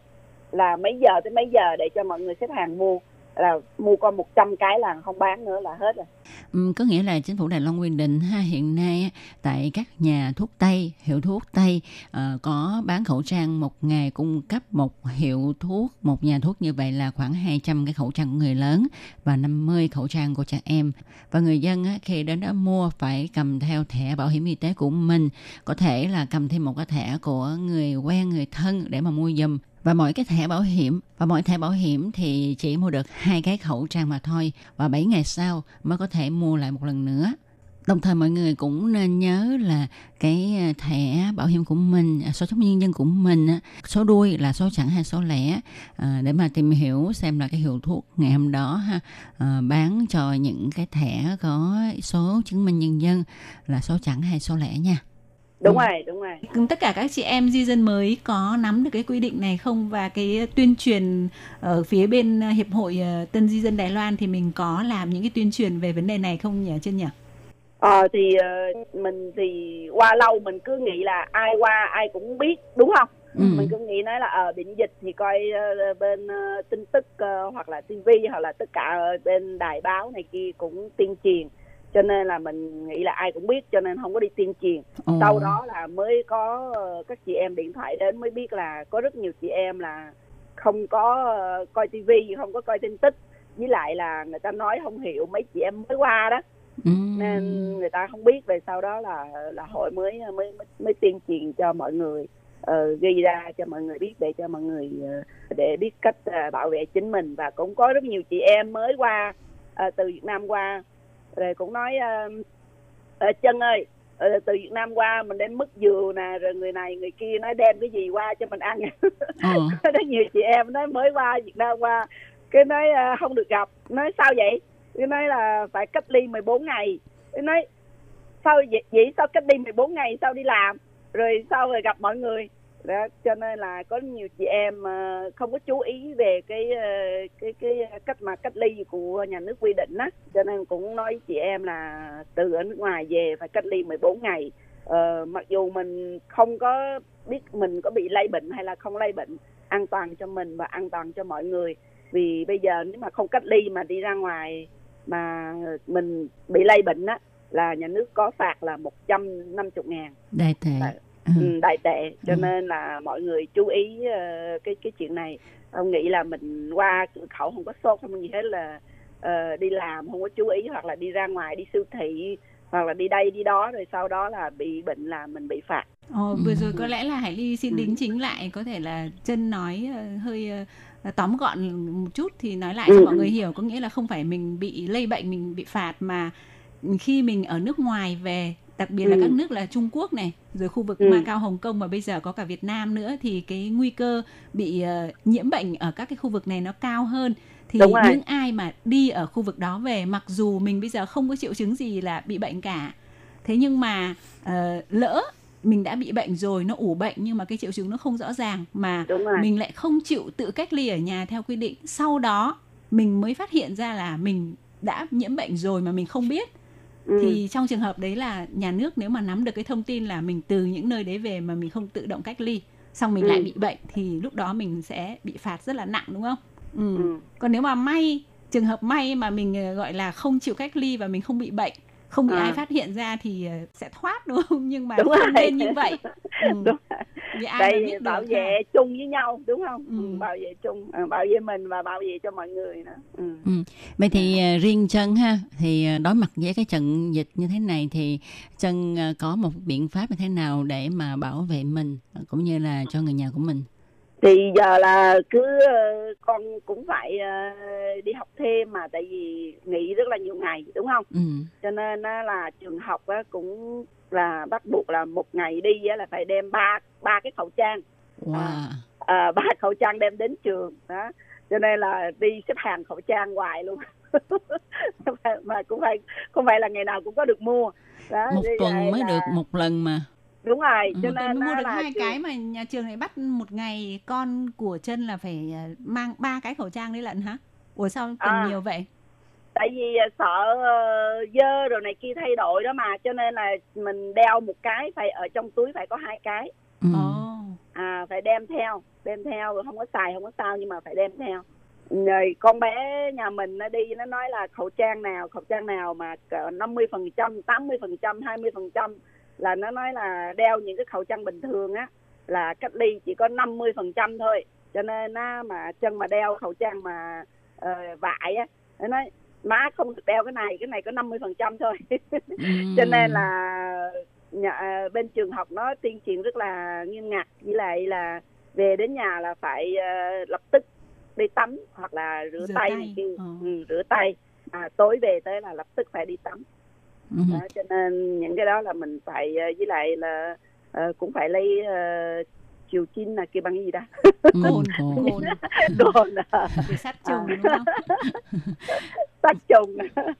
là mấy giờ tới mấy giờ để cho mọi người xếp hàng mua là mua con 100 cái là không bán nữa là hết rồi. Ừ, có nghĩa là chính phủ Đài Loan quy định ha hiện nay tại các nhà thuốc Tây, hiệu thuốc Tây uh, có bán khẩu trang một ngày cung cấp một hiệu thuốc, một nhà thuốc như vậy là khoảng 200 cái khẩu trang của người lớn và 50 khẩu trang của trẻ em. Và người dân á, khi đến đó mua phải cầm theo thẻ bảo hiểm y tế của mình, có thể là cầm thêm một cái thẻ của người quen, người thân để mà mua dùm và mỗi cái thẻ bảo hiểm, và mỗi thẻ bảo hiểm thì chỉ mua được hai cái khẩu trang mà thôi. Và 7 ngày sau mới có thể mua lại một lần nữa. Đồng thời mọi người cũng nên nhớ là cái à, thẻ bảo hiểm của mình à, số chứng minh nhân dân của mình số đuôi là số chẵn hay số lẻ. À, để mà tìm hiểu xem là cái hiệu thuốc ngày hôm đó ha bán cho những cái thẻ có số chứng minh nhân dân là số chẵn hay số lẻ nha đúng ừ. rồi đúng rồi. Tất cả các chị em di dân mới có nắm được cái quy định này không? Và cái tuyên truyền ở phía bên hiệp hội ờ, tân di dân đài loan thì mình có làm những cái tuyên truyền về vấn đề này không nhỉ chân nhỉ? Ờ thì uh, mình thì qua lâu mình cứ nghĩ là ai qua ai cũng biết đúng không? Ừ. mình cứ nghĩ nói là ở uh, bệnh dịch thì coi uh, bên uh, tin tức uh, hoặc là tivi hoặc là tất cả bên đài báo này kia cũng tuyên truyền cho nên là mình nghĩ là ai cũng biết cho nên không có đi tuyên truyền. Ồ. sau đó là mới có ờ, các chị em điện thoại đến mới biết là có rất nhiều chị em là không có ờ, coi tivi không có coi tin tức. Với lại là người ta nói không hiểu mấy chị em mới qua đó. Ừ. nên người ta không biết về sau đó là là hội mới mới mới, mới tuyên truyền cho mọi người ờ, ghi ra cho mọi người biết để cho mọi người ờ, để biết cách ờ, bảo vệ chính mình. Và cũng có rất nhiều chị em mới qua ờ, từ Việt Nam qua rồi cũng nói ờ, ờ, chân ơi ờ, từ Việt Nam qua mình đem mứt dừa nè rồi người này người kia nói đem cái gì qua cho mình ăn. Ờ. có rất nhiều chị em nói mới qua Việt Nam qua. Cái nói ờ, không được gặp. Nói sao vậy? Cái nói là phải cách ly 14 ngày. Cái nói sao vậy, vậy sao cách ly 14 ngày sao đi làm? Rồi sao rồi gặp mọi người đó cho nên là có nhiều chị em ờ, không có chú ý về cái ờ, cái cái cách mà cách ly của nhà nước quy định á. Cho nên cũng nói với chị em là từ ở nước ngoài về phải cách ly 14 ngày. Ờ, mặc dù mình không có biết mình có bị lây bệnh hay là không lây bệnh an toàn cho mình và an toàn cho mọi người. Vì bây giờ nếu mà không cách ly mà đi ra ngoài mà mình bị lây bệnh á là nhà nước có phạt là 150 ngàn. Đại tệ. Đại- Ừ. ừ, đại tệ cho Ừ. nên là mọi người chú ý ờ, cái cái chuyện này ông nghĩ là mình qua cửa khẩu không có sốt không gì hết là ờ, đi làm không có chú ý hoặc là đi ra ngoài đi siêu thị hoặc là đi đây đi đó rồi sau đó là bị bệnh là mình bị phạt Ồ, vừa Ừ. rồi có lẽ là Hải Ly xin đính chính lại có thể là chân nói ờ, hơi tóm gọn một chút thì nói lại cho mọi người hiểu có nghĩa là không phải mình bị lây bệnh mình bị phạt mà khi mình ở nước ngoài về đặc biệt là Ừ. các nước là Trung Quốc này rồi khu vực Ừ. Macau Hồng Kông mà bây giờ có cả Việt Nam nữa thì cái nguy cơ bị ờ, nhiễm bệnh ở các cái khu vực này nó cao hơn thì Đúng rồi. những ai mà đi ở khu vực đó về mặc dù mình bây giờ không có triệu chứng gì là bị bệnh cả thế nhưng mà ờ, lỡ mình đã bị bệnh rồi nó ủ bệnh nhưng mà cái triệu chứng nó không rõ ràng mà mình lại không chịu tự cách ly ở nhà theo quy định sau đó mình mới phát hiện ra là mình đã nhiễm bệnh rồi mà mình không biết ừ. thì trong trường hợp đấy là nhà nước nếu mà nắm được cái thông tin là mình từ những nơi đấy về mà mình không tự động cách ly xong mình Ừ. lại bị bệnh thì lúc đó mình sẽ bị phạt rất là nặng đúng không ừ. Ừ. còn nếu mà may trường hợp may mà mình ờ, gọi là không chịu cách ly và mình không bị bệnh không bị À. ai phát hiện ra thì ờ, sẽ thoát đúng không nhưng mà Đúng không rồi. nên như vậy ừ. đúng rồi. vì ai đây biết bảo vệ ha. chung với nhau đúng không Ừ. ừ. bảo vệ chung ờ, bảo vệ mình và bảo vệ cho mọi người nữa ừ. Vậy thì à, riêng chân ha thì đối mặt với cái trận dịch như thế này thì chân có một biện pháp như thế nào để mà bảo vệ mình cũng như là cho người nhà của mình. Thì giờ là cứ ờ, con cũng phải ờ, đi học thêm mà tại vì nghỉ rất là nhiều ngày đúng không Ừ. cho nên là trường học cũng là bắt buộc là một ngày đi là phải đem ba ba cái khẩu trang Wow. à, ba khẩu trang đem đến trường đó cho nên là đi xếp hàng khẩu trang hoài luôn mà cũng phải không phải là ngày nào cũng có được mua đó Một tuần mới là- được một lần mà. Đúng rồi Ừ. cho Một tuần nên mua được hai trường- cái mà nhà trường lại bắt một ngày con của chân là phải ờ, mang ba cái khẩu trang đấy lận hả? Ủa sao cần À. nhiều vậy? tại vì à, sợ ờ, dơ rồi này kia thay đổi đó mà cho nên là mình đeo một cái phải ở trong túi phải có hai cái Ừ. À phải đem theo đem theo rồi không có xài không có sao nhưng mà phải đem theo rồi con bé nhà mình nó đi nó nói là khẩu trang nào khẩu trang nào mà năm mươi phần trăm tám mươi phần trăm hai mươi phần trăm là nó nói là đeo những cái khẩu trang bình thường á là cách ly chỉ có 50 phần trăm thôi cho nên á, mà chân mà đeo khẩu trang mà ờ, vải á nó nói má không được đeo cái này cái này có 50 phần trăm thôi Ừ. cho nên là nhà, à, bên trường học nó tuyên truyền rất là nghiêm ngặt với lại là về đến nhà là phải ờ, lập tức đi tắm hoặc là rửa, Rửa tay, tay, ờ. ừ, rửa tay à, tối về tới là lập tức phải đi tắm Ừ. đó, cho nên những cái đó là mình phải ờ, với lại là ờ, cũng phải lấy uh, chiều chín là kia bằng cái gì đó Ừ, Cồn, cồn. cồn à, sát trùng đúng không? sát trùng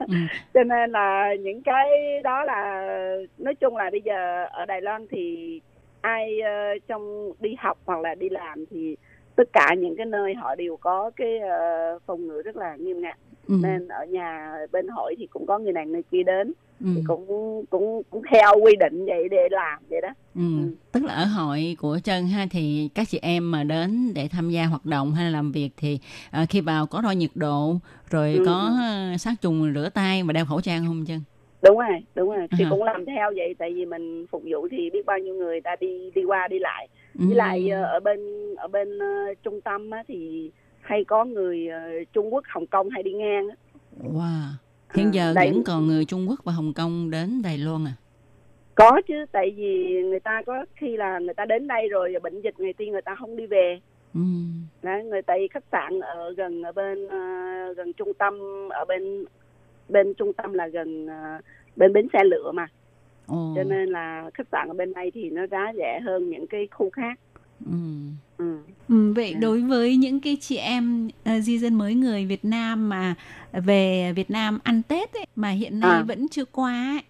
Ừ. cho nên là những cái đó là nói chung là bây giờ ở Đài Loan thì ai ờ, trong đi học hoặc là đi làm thì tất cả những cái nơi họ đều có cái ờ, phòng ngừa rất là nghiêm ngặt Ừ. nên ở nhà bên hội thì cũng có người này người kia đến Ừ. thì cũng cũng cũng theo quy định vậy để làm vậy đó Ừ. Tức là ở hội của chân ha thì các chị em mà đến để tham gia hoạt động hay là làm việc thì à, khi vào có đo nhiệt độ rồi Ừ. có à, sát trùng rửa tay và đeo khẩu trang không chân? đúng rồi đúng rồi thì À. cũng làm theo vậy tại vì mình phục vụ thì biết bao nhiêu người ta đi đi qua đi lại Ừ. với lại ờ, ở bên ở bên ờ, trung tâm á, thì hay có người ờ, Trung Quốc Hồng Kông hay đi ngang. Wow. Hiện À, giờ đây- vẫn còn người Trung Quốc và Hồng Kông đến Đài Loan à? có chứ tại vì người ta có khi là người ta đến đây rồi bệnh dịch người tiên người ta không đi về Ừ. Đấy, người tại khách sạn ở gần ở bên ờ, gần trung tâm ở bên bên trung tâm là gần ờ, bên bến xe lửa mà Ồ. cho nên là khách sạn ở bên đây thì nó giá rẻ hơn những cái khu khác Ừ. ừ. Ừ, vậy Dạ. đối với những cái chị em uh, di dân mới người Việt Nam mà về Việt Nam ăn Tết ấy, mà hiện nay À. vẫn chưa qua ấy,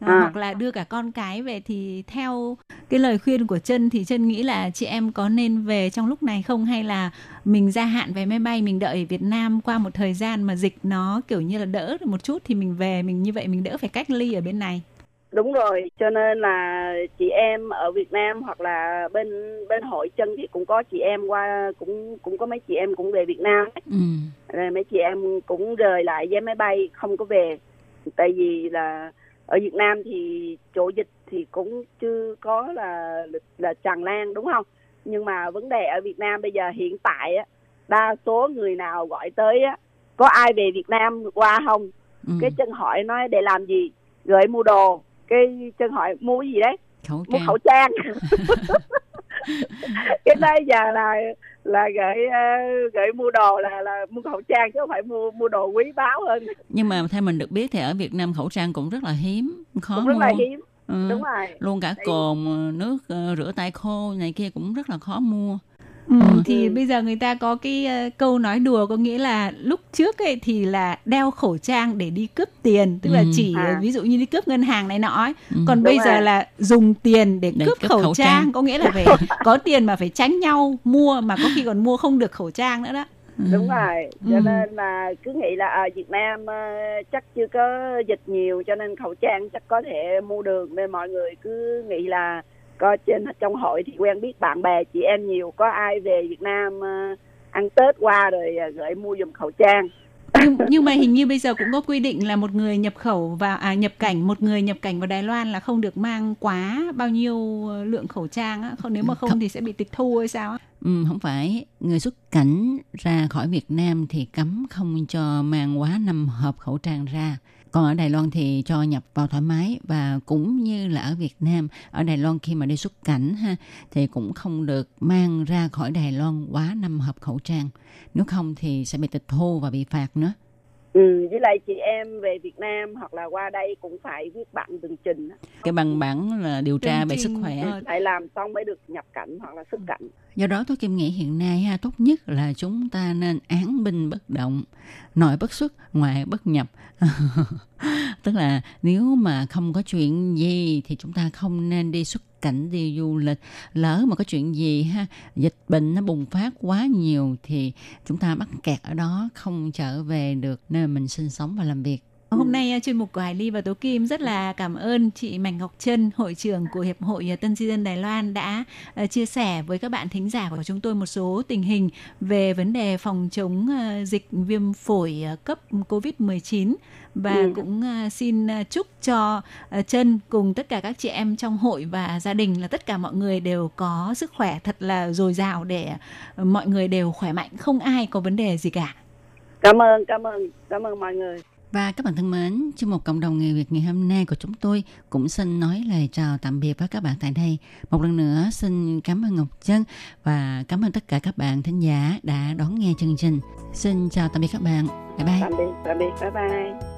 ờ, À. hoặc là đưa cả con cái về thì theo cái lời khuyên của Trân thì Trân nghĩ là chị em có nên về trong lúc này không hay là mình gia hạn vé máy bay mình đợi Việt Nam qua một thời gian mà dịch nó kiểu như là đỡ được một chút thì mình về mình như vậy mình đỡ phải cách ly ở bên này. Đúng rồi cho nên là chị em ở Việt Nam hoặc là bên bên hội chân thì cũng có chị em qua cũng cũng có mấy chị em cũng về Việt Nam ấy. Ừ. rồi mấy chị em cũng rời lại vé máy bay không có về tại vì là ở Việt Nam thì chỗ dịch thì cũng chưa có là là tràn lan đúng không nhưng mà vấn đề ở Việt Nam bây giờ hiện tại á đa số người nào gọi tới á có ai về Việt Nam qua không Ừ. cái chân hỏi nói để làm gì gửi mua đồ cái chân hỏi mua cái gì đấy Khẩu mua trang. khẩu trang cái đây giờ là là gửi ờ, gửi mua đồ là là mua khẩu trang chứ không phải mua mua đồ quý báu hơn Nhưng mà theo mình được biết thì ở Việt Nam khẩu trang cũng rất là hiếm, khó cũng rất mua. là hiếm Ừ. đúng rồi Luôn cả cồn, ờ, nước ờ, rửa tay khô này kia cũng rất là khó mua. Ừ, Ừ. thì Ừ. bây giờ người ta có cái ờ, câu nói đùa có nghĩa là lúc trước ấy thì là đeo khẩu trang để đi cướp tiền tức là Ừ. chỉ ờ, À. ví dụ như đi cướp ngân hàng này nọ ấy. Ừ. còn Đúng bây giờ rồi. là dùng tiền để, Để cướp, cướp khẩu, khẩu trang. trang. có nghĩa là phải có tiền mà phải tránh nhau mua mà có khi còn mua không được khẩu trang nữa đó Ừ. đúng rồi cho Ừ. nên là cứ nghĩ là ở Việt Nam ờ, chắc chưa có dịch nhiều cho nên khẩu trang chắc có thể mua được nên mọi người cứ nghĩ là có trên trong hội thì quen biết bạn bè chị em nhiều. Có ai về Việt Nam ờ, ăn Tết qua rồi ờ, gửi mua giùm khẩu trang. Nhưng, nhưng mà hình như bây giờ cũng có quy định là một người nhập khẩu và à, nhập cảnh một người nhập cảnh vào Đài Loan là không được mang quá bao nhiêu ờ, lượng khẩu trang á. Không nếu mà không Không. thì sẽ bị tịch thu hay sao á? Ừ, không phải. Người xuất cảnh ra khỏi Việt Nam thì cấm không cho mang quá năm hộp khẩu trang ra còn ở Đài Loan thì cho nhập vào thoải mái và cũng như là ở Việt Nam, ở Đài Loan khi mà đi xuất cảnh ha, thì cũng không được mang ra khỏi Đài Loan quá năm hộp khẩu trang. Nếu không thì sẽ bị tịch thu và bị phạt nữa ừ, với lại chị em về Việt Nam hoặc là qua đây cũng phải viết bản tường trình á. cái bằng bản là điều tra về sức khỏe ờ, phải làm xong mới được nhập cảnh hoặc là xuất cảnh Do đó tôi Kim nghĩ hiện nay ha tốt nhất là chúng ta nên án binh bất động, nội bất xuất, ngoại bất nhập. Tức là nếu mà không có chuyện gì thì chúng ta không nên đi xuất cảnh đi du lịch. Lỡ mà có chuyện gì ha, dịch bệnh nó bùng phát quá nhiều thì chúng ta mắc kẹt ở đó không trở về được nơi mình sinh sống và làm việc. Hôm nay uh, chuyên mục của Hải Ly và Tố Kim rất là cảm ơn chị Mạnh Ngọc Trân, hội trưởng của Hiệp hội uh, Tân di dân Đài Loan đã uh, chia sẻ với các bạn thính giả của chúng tôi một số tình hình về vấn đề phòng chống dịch viêm phổi cấp COVID-19 và Ừ. cũng xin chúc cho Trân cùng tất cả các chị em trong hội và gia đình là tất cả mọi người đều có sức khỏe thật là dồi dào để mọi người đều khỏe mạnh, không ai có vấn đề gì cả. cảm ơn cảm ơn cảm ơn mọi người và các bạn thân mến, chương một cộng đồng người Việt ngày hôm nay của chúng tôi cũng xin nói lời chào tạm biệt với các bạn tại đây. Một lần nữa xin cảm ơn Ngọc Trân và cảm ơn tất cả các bạn thính giả đã đón nghe chương trình. Xin chào tạm biệt các bạn. Bye bye. tạm biệt tạm biệt bye bye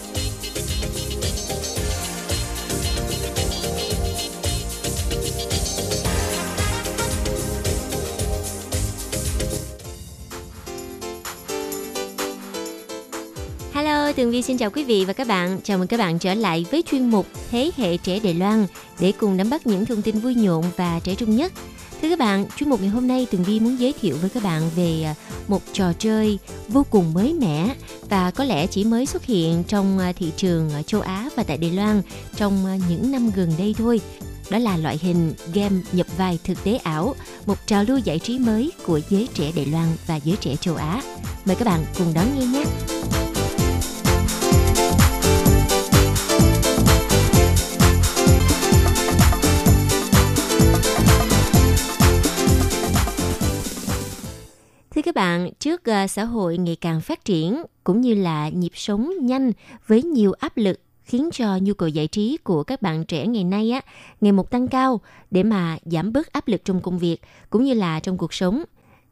Chào quý vị và các bạn. Chào mừng các bạn trở lại với chuyên mục Thế hệ trẻ Đài Loan để cùng nắm bắt những thông tin vui nhộn và trẻ trung nhất. Thưa các bạn, chuyên mục ngày hôm nay Tường Vi muốn giới thiệu với các bạn về à, một trò chơi vô cùng mới mẻ và có lẽ chỉ mới xuất hiện trong à, thị trường ở châu Á và tại Đài Loan trong à, những năm gần đây thôi. Đó là loại hình game nhập vai thực tế ảo, một trào lưu giải trí mới của giới trẻ Đài Loan và giới trẻ châu Á. Mời các bạn cùng đón nghe nhé. Các bạn, trước ờ, xã hội ngày càng phát triển cũng như là nhịp sống nhanh với nhiều áp lực khiến cho nhu cầu giải trí của các bạn trẻ ngày nay á ngày một tăng cao để mà giảm bớt áp lực trong công việc cũng như là trong cuộc sống.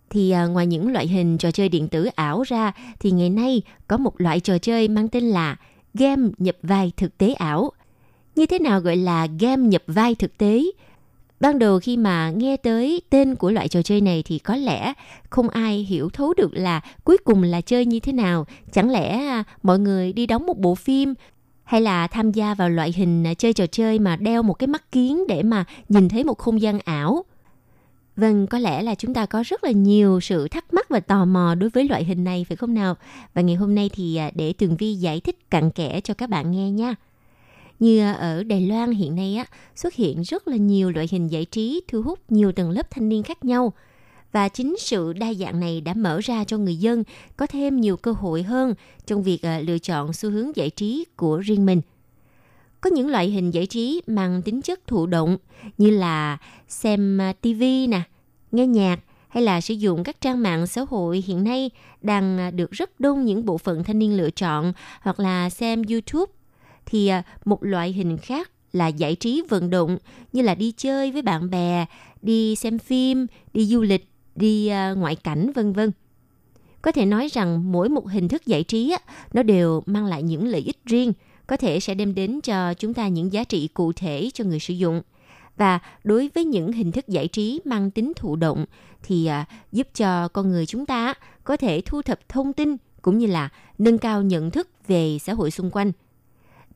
Thì ờ, ngoài những loại hình trò chơi điện tử ảo ra thì ngày nay có một loại trò chơi mang tên là game nhập vai thực tế ảo. Như thế nào gọi là game nhập vai thực tế? Ban đầu khi mà nghe tới tên của loại trò chơi này thì có lẽ không ai hiểu thấu được là cuối cùng là chơi như thế nào chẳng lẽ à, mọi người đi đóng một bộ phim hay là tham gia vào loại hình à, chơi trò chơi mà đeo một cái mắt kiến để mà nhìn thấy một không gian ảo Vâng, có lẽ là chúng ta có rất là nhiều sự thắc mắc và tò mò đối với loại hình này phải không nào? Và ngày hôm nay thì à, để Tường Vi giải thích cặn kẽ cho các bạn nghe nha. Như à, ở Đài Loan hiện nay á, xuất hiện rất là nhiều loại hình giải trí thu hút nhiều tầng lớp thanh niên khác nhau. Và chính sự đa dạng này đã mở ra cho người dân có thêm nhiều cơ hội hơn trong việc à, lựa chọn xu hướng giải trí của riêng mình. Có những loại hình giải trí mang tính chất thụ động như là xem à, TV nè, nghe nhạc hay là sử dụng các trang mạng xã hội hiện nay đang được rất đông những bộ phận thanh niên lựa chọn hoặc là xem YouTube thì à, một loại hình khác là giải trí vận động như là đi chơi với bạn bè, đi xem phim, đi du lịch, đi à, ngoại cảnh vân vân. Có thể nói rằng mỗi một hình thức giải trí á, nó đều mang lại những lợi ích riêng, có thể sẽ đem đến cho chúng ta những giá trị cụ thể cho người sử dụng. Và đối với những hình thức giải trí mang tính thụ động thì à, giúp cho con người chúng ta có thể thu thập thông tin cũng như là nâng cao nhận thức về xã hội xung quanh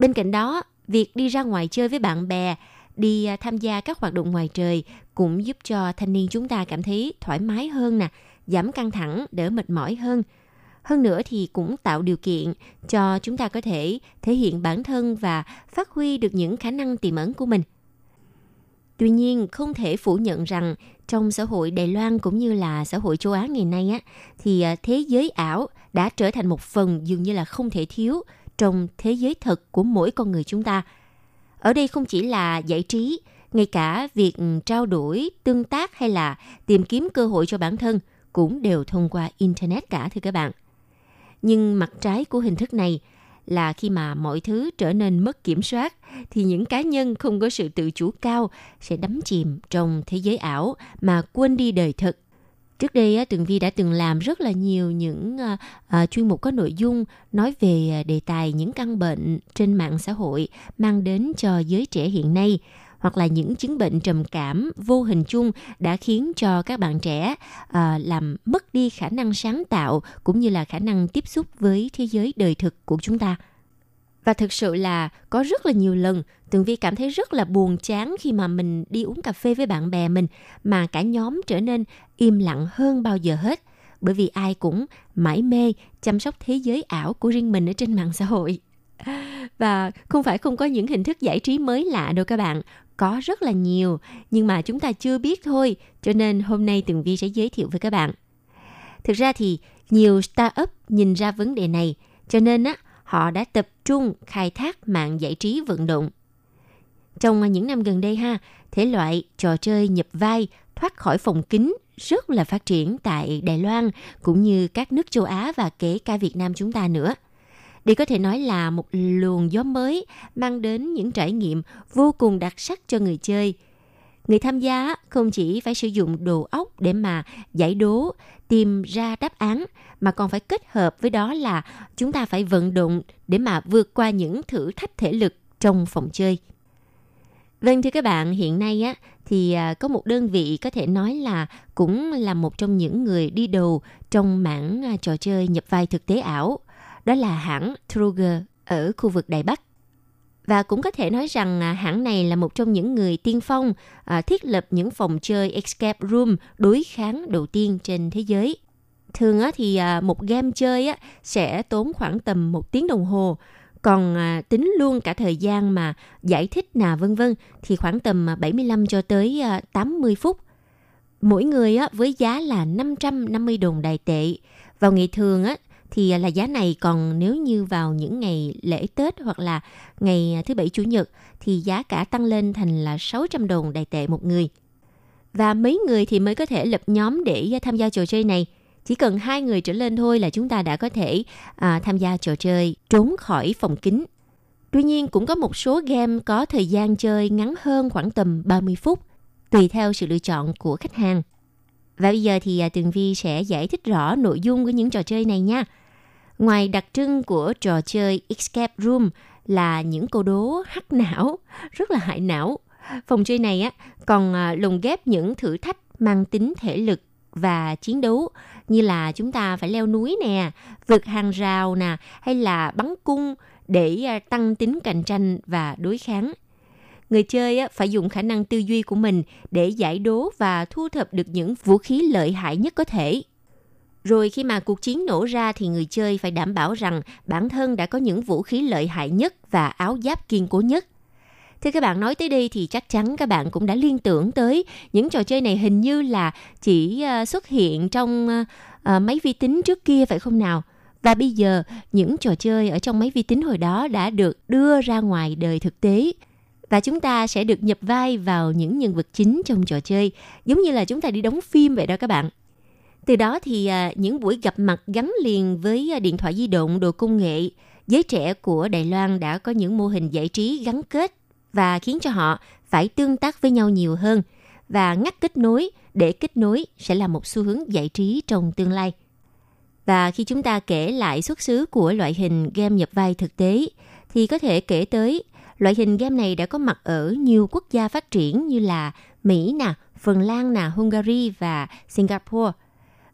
Bên cạnh đó, việc đi ra ngoài chơi với bạn bè, đi à, tham gia các hoạt động ngoài trời cũng giúp cho thanh niên chúng ta cảm thấy thoải mái hơn nè, giảm căng thẳng, đỡ mệt mỏi hơn. Hơn nữa thì cũng tạo điều kiện cho chúng ta có thể thể hiện bản thân và phát huy được những khả năng tiềm ẩn của mình. Tuy nhiên, không thể phủ nhận rằng trong xã hội Đài Loan cũng như là xã hội châu Á ngày nay á thì à, thế giới ảo đã trở thành một phần dường như là không thể thiếu trong thế giới thực của mỗi con người chúng ta. Ở đây không chỉ là giải trí, ngay cả việc trao đổi, tương tác hay là tìm kiếm cơ hội cho bản thân cũng đều thông qua internet cả thưa các bạn. Nhưng mặt trái của hình thức này là khi mà mọi thứ trở nên mất kiểm soát thì những cá nhân không có sự tự chủ cao sẽ đắm chìm trong thế giới ảo mà quên đi đời thực Trước đây Tường Vi đã từng làm rất là nhiều những ờ, ờ, chuyên mục có nội dung nói về ờ, đề tài những căn bệnh trên mạng xã hội mang đến cho giới trẻ hiện nay hoặc là những chứng bệnh trầm cảm vô hình chung đã khiến cho các bạn trẻ uh, làm mất đi khả năng sáng tạo cũng như là khả năng tiếp xúc với thế giới đời thực của chúng ta. Và thực sự là có rất là nhiều lần Tường Vi cảm thấy rất là buồn chán khi mà mình đi uống cà phê với bạn bè mình mà cả nhóm trở nên im lặng hơn bao giờ hết bởi vì ai cũng mãi mê chăm sóc thế giới ảo của riêng mình ở trên mạng xã hội. Và không phải không có những hình thức giải trí mới lạ đâu các bạn, có rất là nhiều nhưng mà chúng ta chưa biết thôi, cho nên hôm nay Tường Vi sẽ giới thiệu với các bạn. Thực ra thì nhiều startup nhìn ra vấn đề này, cho nên á họ đã tập trung khai thác mạng giải trí vận động. Trong những năm gần đây ha, thể loại trò chơi nhập vai thoát khỏi phòng kính rất là phát triển tại Đài Loan cũng như các nước châu Á và kể cả Việt Nam chúng ta nữa. Đây có thể nói là một luồng gió mới mang đến những trải nghiệm vô cùng đặc sắc cho người chơi. Người tham gia không chỉ phải sử dụng đồ óc để mà giải đố, tìm ra đáp án mà còn phải kết hợp với đó là chúng ta phải vận động để mà vượt qua những thử thách thể lực trong phòng chơi. Vâng thưa các bạn, hiện nay á thì à, có một đơn vị có thể nói là cũng là một trong những người đi đầu trong mảng à, trò chơi nhập vai thực tế ảo. Đó là hãng Truger ở khu vực Đài Bắc. Và cũng có thể nói rằng à, hãng này là một trong những người tiên phong à, thiết lập những phòng chơi escape room đối kháng đầu tiên trên thế giới. Thường á, thì à, một game chơi á, sẽ tốn khoảng tầm một tiếng đồng hồ còn tính luôn cả thời gian mà giải thích nà vân vân thì khoảng tầm 75 cho tới 80 phút. Mỗi người á, với giá là 550 đồng đài tệ. Vào ngày thường á, thì à, là giá này còn nếu như vào những ngày lễ Tết hoặc là ngày à, thứ bảy chủ nhật thì giá cả tăng lên thành là 600 đồng đài tệ một người. Và mấy người thì mới có thể lập nhóm để à, tham gia trò chơi này – chỉ cần hai người trở lên thôi là chúng ta đã có thể à, tham gia trò chơi trốn khỏi phòng kính. Tuy nhiên cũng có một số game có thời gian chơi ngắn hơn khoảng tầm 30 phút, tùy theo sự lựa chọn của khách hàng. Và bây giờ thì à, Tường Vi sẽ giải thích rõ nội dung của những trò chơi này nha. Ngoài đặc trưng của trò chơi Escape Room là những câu đố hắc não, rất là hại não. Phòng chơi này á còn à, lồng ghép những thử thách mang tính thể lực và chiến đấu như là chúng ta phải leo núi nè, vượt hàng rào nè, hay là bắn cung để à, tăng tính cạnh tranh và đối kháng. Người chơi phải dùng khả năng tư duy của mình để giải đố và thu thập được những vũ khí lợi hại nhất có thể. Rồi khi mà cuộc chiến nổ ra thì người chơi phải đảm bảo rằng bản thân đã có những vũ khí lợi hại nhất và áo giáp kiên cố nhất. Thưa các bạn, nói tới đây thì chắc chắn các bạn cũng đã liên tưởng tới những trò chơi này hình như là chỉ ờ, xuất hiện trong ờ, ờ, máy vi tính trước kia phải không nào? Và bây giờ những trò chơi ở trong máy vi tính hồi đó đã được đưa ra ngoài đời thực tế và chúng ta sẽ được nhập vai vào những nhân vật chính trong trò chơi, giống như là chúng ta đi đóng phim vậy đó các bạn từ đó thì à, những buổi gặp mặt gắn liền với à, điện thoại di động đồ công nghệ giới trẻ của đài loan đã có những mô hình giải trí gắn kết và khiến cho họ phải tương tác với nhau nhiều hơn và ngắt kết nối để kết nối sẽ là một xu hướng giải trí trong tương lai. Và khi chúng ta kể lại xuất xứ của loại hình game nhập vai thực tế thì có thể kể tới loại hình game này đã có mặt ở nhiều quốc gia phát triển như là Mỹ nè, Phần Lan nè, Hungary và Singapore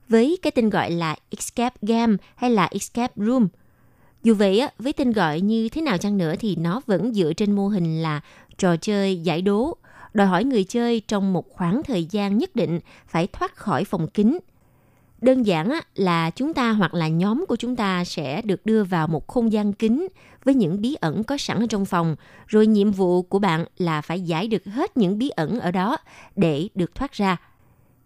với cái tên gọi là Escape Game hay là Escape Room – dù vậy, với tên gọi như thế nào chăng nữa thì nó vẫn dựa trên mô hình là trò chơi giải đố, đòi hỏi người chơi trong một khoảng thời gian nhất định phải thoát khỏi phòng kính. Đơn giản là chúng ta hoặc là nhóm của chúng ta sẽ được đưa vào một không gian kính với những bí ẩn có sẵn ở trong phòng, rồi nhiệm vụ của bạn là phải giải được hết những bí ẩn ở đó để được thoát ra.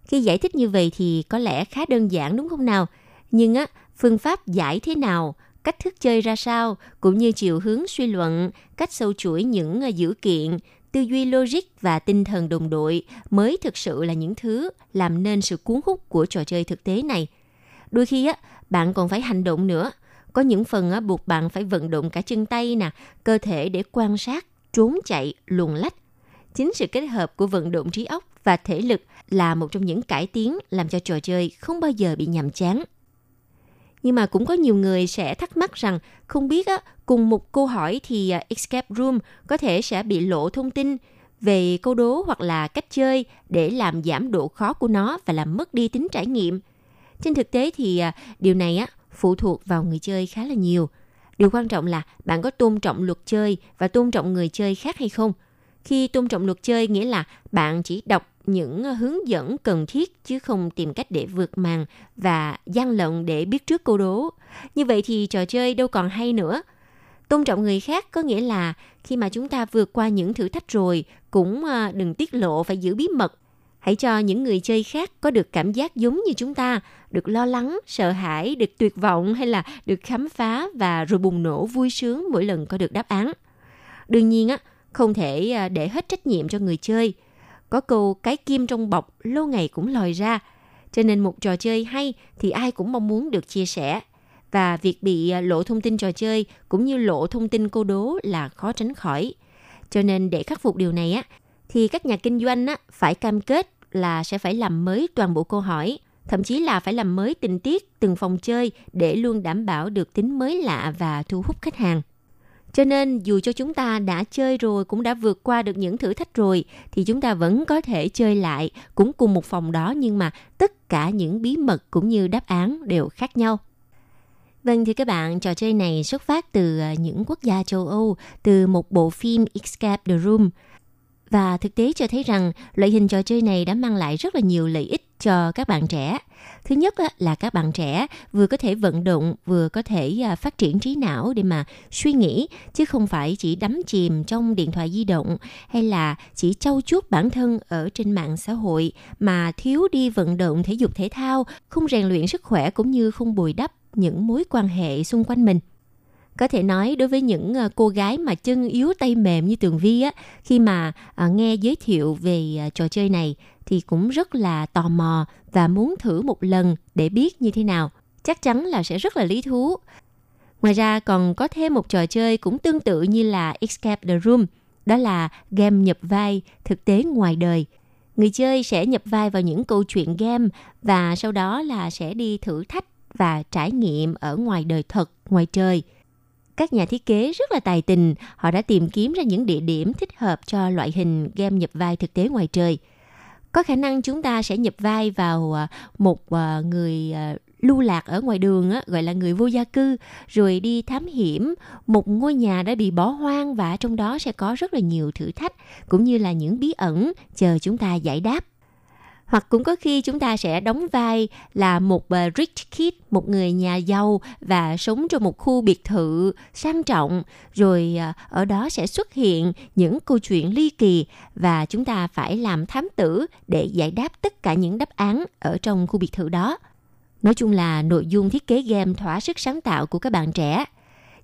Khi giải thích như vậy thì có lẽ khá đơn giản đúng không nào? Nhưng á, phương pháp giải thế nào cách thức chơi ra sao, cũng như chiều hướng suy luận, cách sâu chuỗi những ờ, dữ kiện, tư duy logic và tinh thần đồng đội mới thực sự là những thứ làm nên sự cuốn hút của trò chơi thực tế này. Đôi khi á, bạn còn phải hành động nữa. Có những phần á, buộc bạn phải vận động cả chân tay nè, cơ thể để quan sát, trốn chạy, luồn lách. Chính sự kết hợp của vận động trí óc và thể lực là một trong những cải tiến làm cho trò chơi không bao giờ bị nhàm chán. Nhưng mà cũng có nhiều người sẽ thắc mắc rằng không biết á, cùng một câu hỏi thì à, Escape Room có thể sẽ bị lộ thông tin về câu đố hoặc là cách chơi để làm giảm độ khó của nó và làm mất đi tính trải nghiệm. Trên thực tế thì à, điều này á, phụ thuộc vào người chơi khá là nhiều. Điều quan trọng là bạn có tôn trọng luật chơi và tôn trọng người chơi khác hay không. Khi tôn trọng luật chơi nghĩa là bạn chỉ đọc những ờ, hướng dẫn cần thiết chứ không tìm cách để vượt màn và gian lận để biết trước câu đố. Như vậy thì trò chơi đâu còn hay nữa. Tôn trọng người khác có nghĩa là khi mà chúng ta vượt qua những thử thách rồi cũng ờ, đừng tiết lộ phải giữ bí mật. Hãy cho những người chơi khác có được cảm giác giống như chúng ta, được lo lắng, sợ hãi, được tuyệt vọng hay là được khám phá và rồi bùng nổ vui sướng mỗi lần có được đáp án. Đương nhiên á, không thể à, để hết trách nhiệm cho người chơi – có câu cái kim trong bọc lâu ngày cũng lòi ra. Cho nên một trò chơi hay thì ai cũng mong muốn được chia sẻ. Và việc bị à, lộ thông tin trò chơi cũng như lộ thông tin cô đố là khó tránh khỏi. Cho nên để khắc phục điều này á, thì các nhà kinh doanh á, phải cam kết là sẽ phải làm mới toàn bộ câu hỏi, thậm chí là phải làm mới tình tiết từng phòng chơi để luôn đảm bảo được tính mới lạ và thu hút khách hàng. Cho nên dù cho chúng ta đã chơi rồi cũng đã vượt qua được những thử thách rồi thì chúng ta vẫn có thể chơi lại cũng cùng một phòng đó nhưng mà tất cả những bí mật cũng như đáp án đều khác nhau. Vâng thưa các bạn, trò chơi này xuất phát từ à, những quốc gia châu Âu, từ một bộ phim Escape the Room. Và thực tế cho thấy rằng loại hình trò chơi này đã mang lại rất là nhiều lợi ích cho các bạn trẻ. Thứ nhất là các bạn trẻ vừa có thể vận động, vừa có thể à, phát triển trí não để mà suy nghĩ, chứ không phải chỉ đắm chìm trong điện thoại di động hay là chỉ trau chuốt bản thân ở trên mạng xã hội mà thiếu đi vận động thể dục thể thao, không rèn luyện sức khỏe cũng như không bồi đắp những mối quan hệ xung quanh mình có thể nói đối với những ờ, cô gái mà chân yếu tay mềm như tường vi á, khi mà ờ, nghe giới thiệu về ờ, trò chơi này thì cũng rất là tò mò và muốn thử một lần để biết như thế nào. Chắc chắn là sẽ rất là lý thú. Ngoài ra còn có thêm một trò chơi cũng tương tự như là escape the room, đó là game nhập vai thực tế ngoài đời. Người chơi sẽ nhập vai vào những câu chuyện game và sau đó là sẽ đi thử thách và trải nghiệm ở ngoài đời thật, ngoài trời các nhà thiết kế rất là tài tình, họ đã tìm kiếm ra những địa điểm thích hợp cho loại hình game nhập vai thực tế ngoài trời. Có khả năng chúng ta sẽ nhập vai vào à, một à, người à, lưu lạc ở ngoài đường gọi là người vô gia cư rồi đi thám hiểm. Một ngôi nhà đã bị bỏ hoang và trong đó sẽ có rất là nhiều thử thách cũng như là những bí ẩn chờ chúng ta giải đáp hoặc cũng có khi chúng ta sẽ đóng vai là một ờ, rich kid, một người nhà giàu và sống trong một khu biệt thự sang trọng, rồi ờ, ở đó sẽ xuất hiện những câu chuyện ly kỳ và chúng ta phải làm thám tử để giải đáp tất cả những đáp án ở trong khu biệt thự đó. Nói chung là nội dung thiết kế game thỏa sức sáng tạo của các bạn trẻ.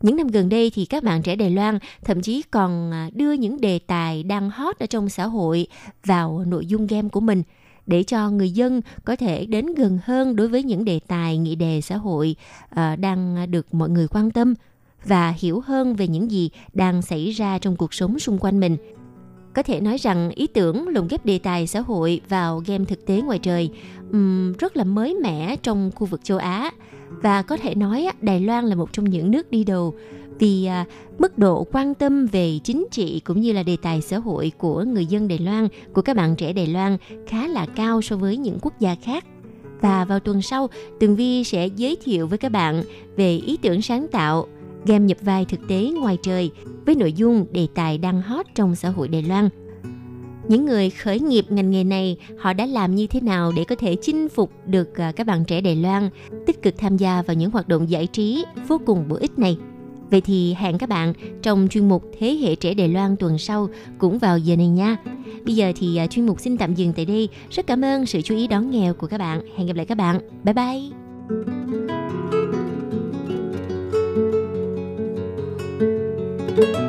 Những năm gần đây thì các bạn trẻ Đài Loan thậm chí còn ờ, đưa những đề tài đang hot ở trong xã hội vào nội dung game của mình – để cho người dân có thể đến gần hơn đối với những đề tài nghị đề xã hội ờ, đang được mọi người quan tâm và hiểu hơn về những gì đang xảy ra trong cuộc sống xung quanh mình. Có thể nói rằng ý tưởng lồng ghép đề tài xã hội vào game thực tế ngoài trời um, rất là mới mẻ trong khu vực châu Á và có thể nói Đài Loan là một trong những nước đi đầu vì à, mức độ quan tâm về chính trị cũng như là đề tài xã hội của người dân Đài Loan, của các bạn trẻ Đài Loan khá là cao so với những quốc gia khác. Và vào tuần sau, Tường Vi sẽ giới thiệu với các bạn về ý tưởng sáng tạo game nhập vai thực tế ngoài trời với nội dung đề tài đang hot trong xã hội Đài Loan. Những người khởi nghiệp ngành nghề này, họ đã làm như thế nào để có thể chinh phục được à, các bạn trẻ Đài Loan, tích cực tham gia vào những hoạt động giải trí vô cùng bổ ích này. Vậy thì hẹn các bạn trong chuyên mục Thế hệ trẻ Đài Loan tuần sau cũng vào giờ này nha. Bây giờ thì à, chuyên mục xin tạm dừng tại đây. Rất cảm ơn sự chú ý đón nghe của các bạn. Hẹn gặp lại các bạn. Bye bye. thank you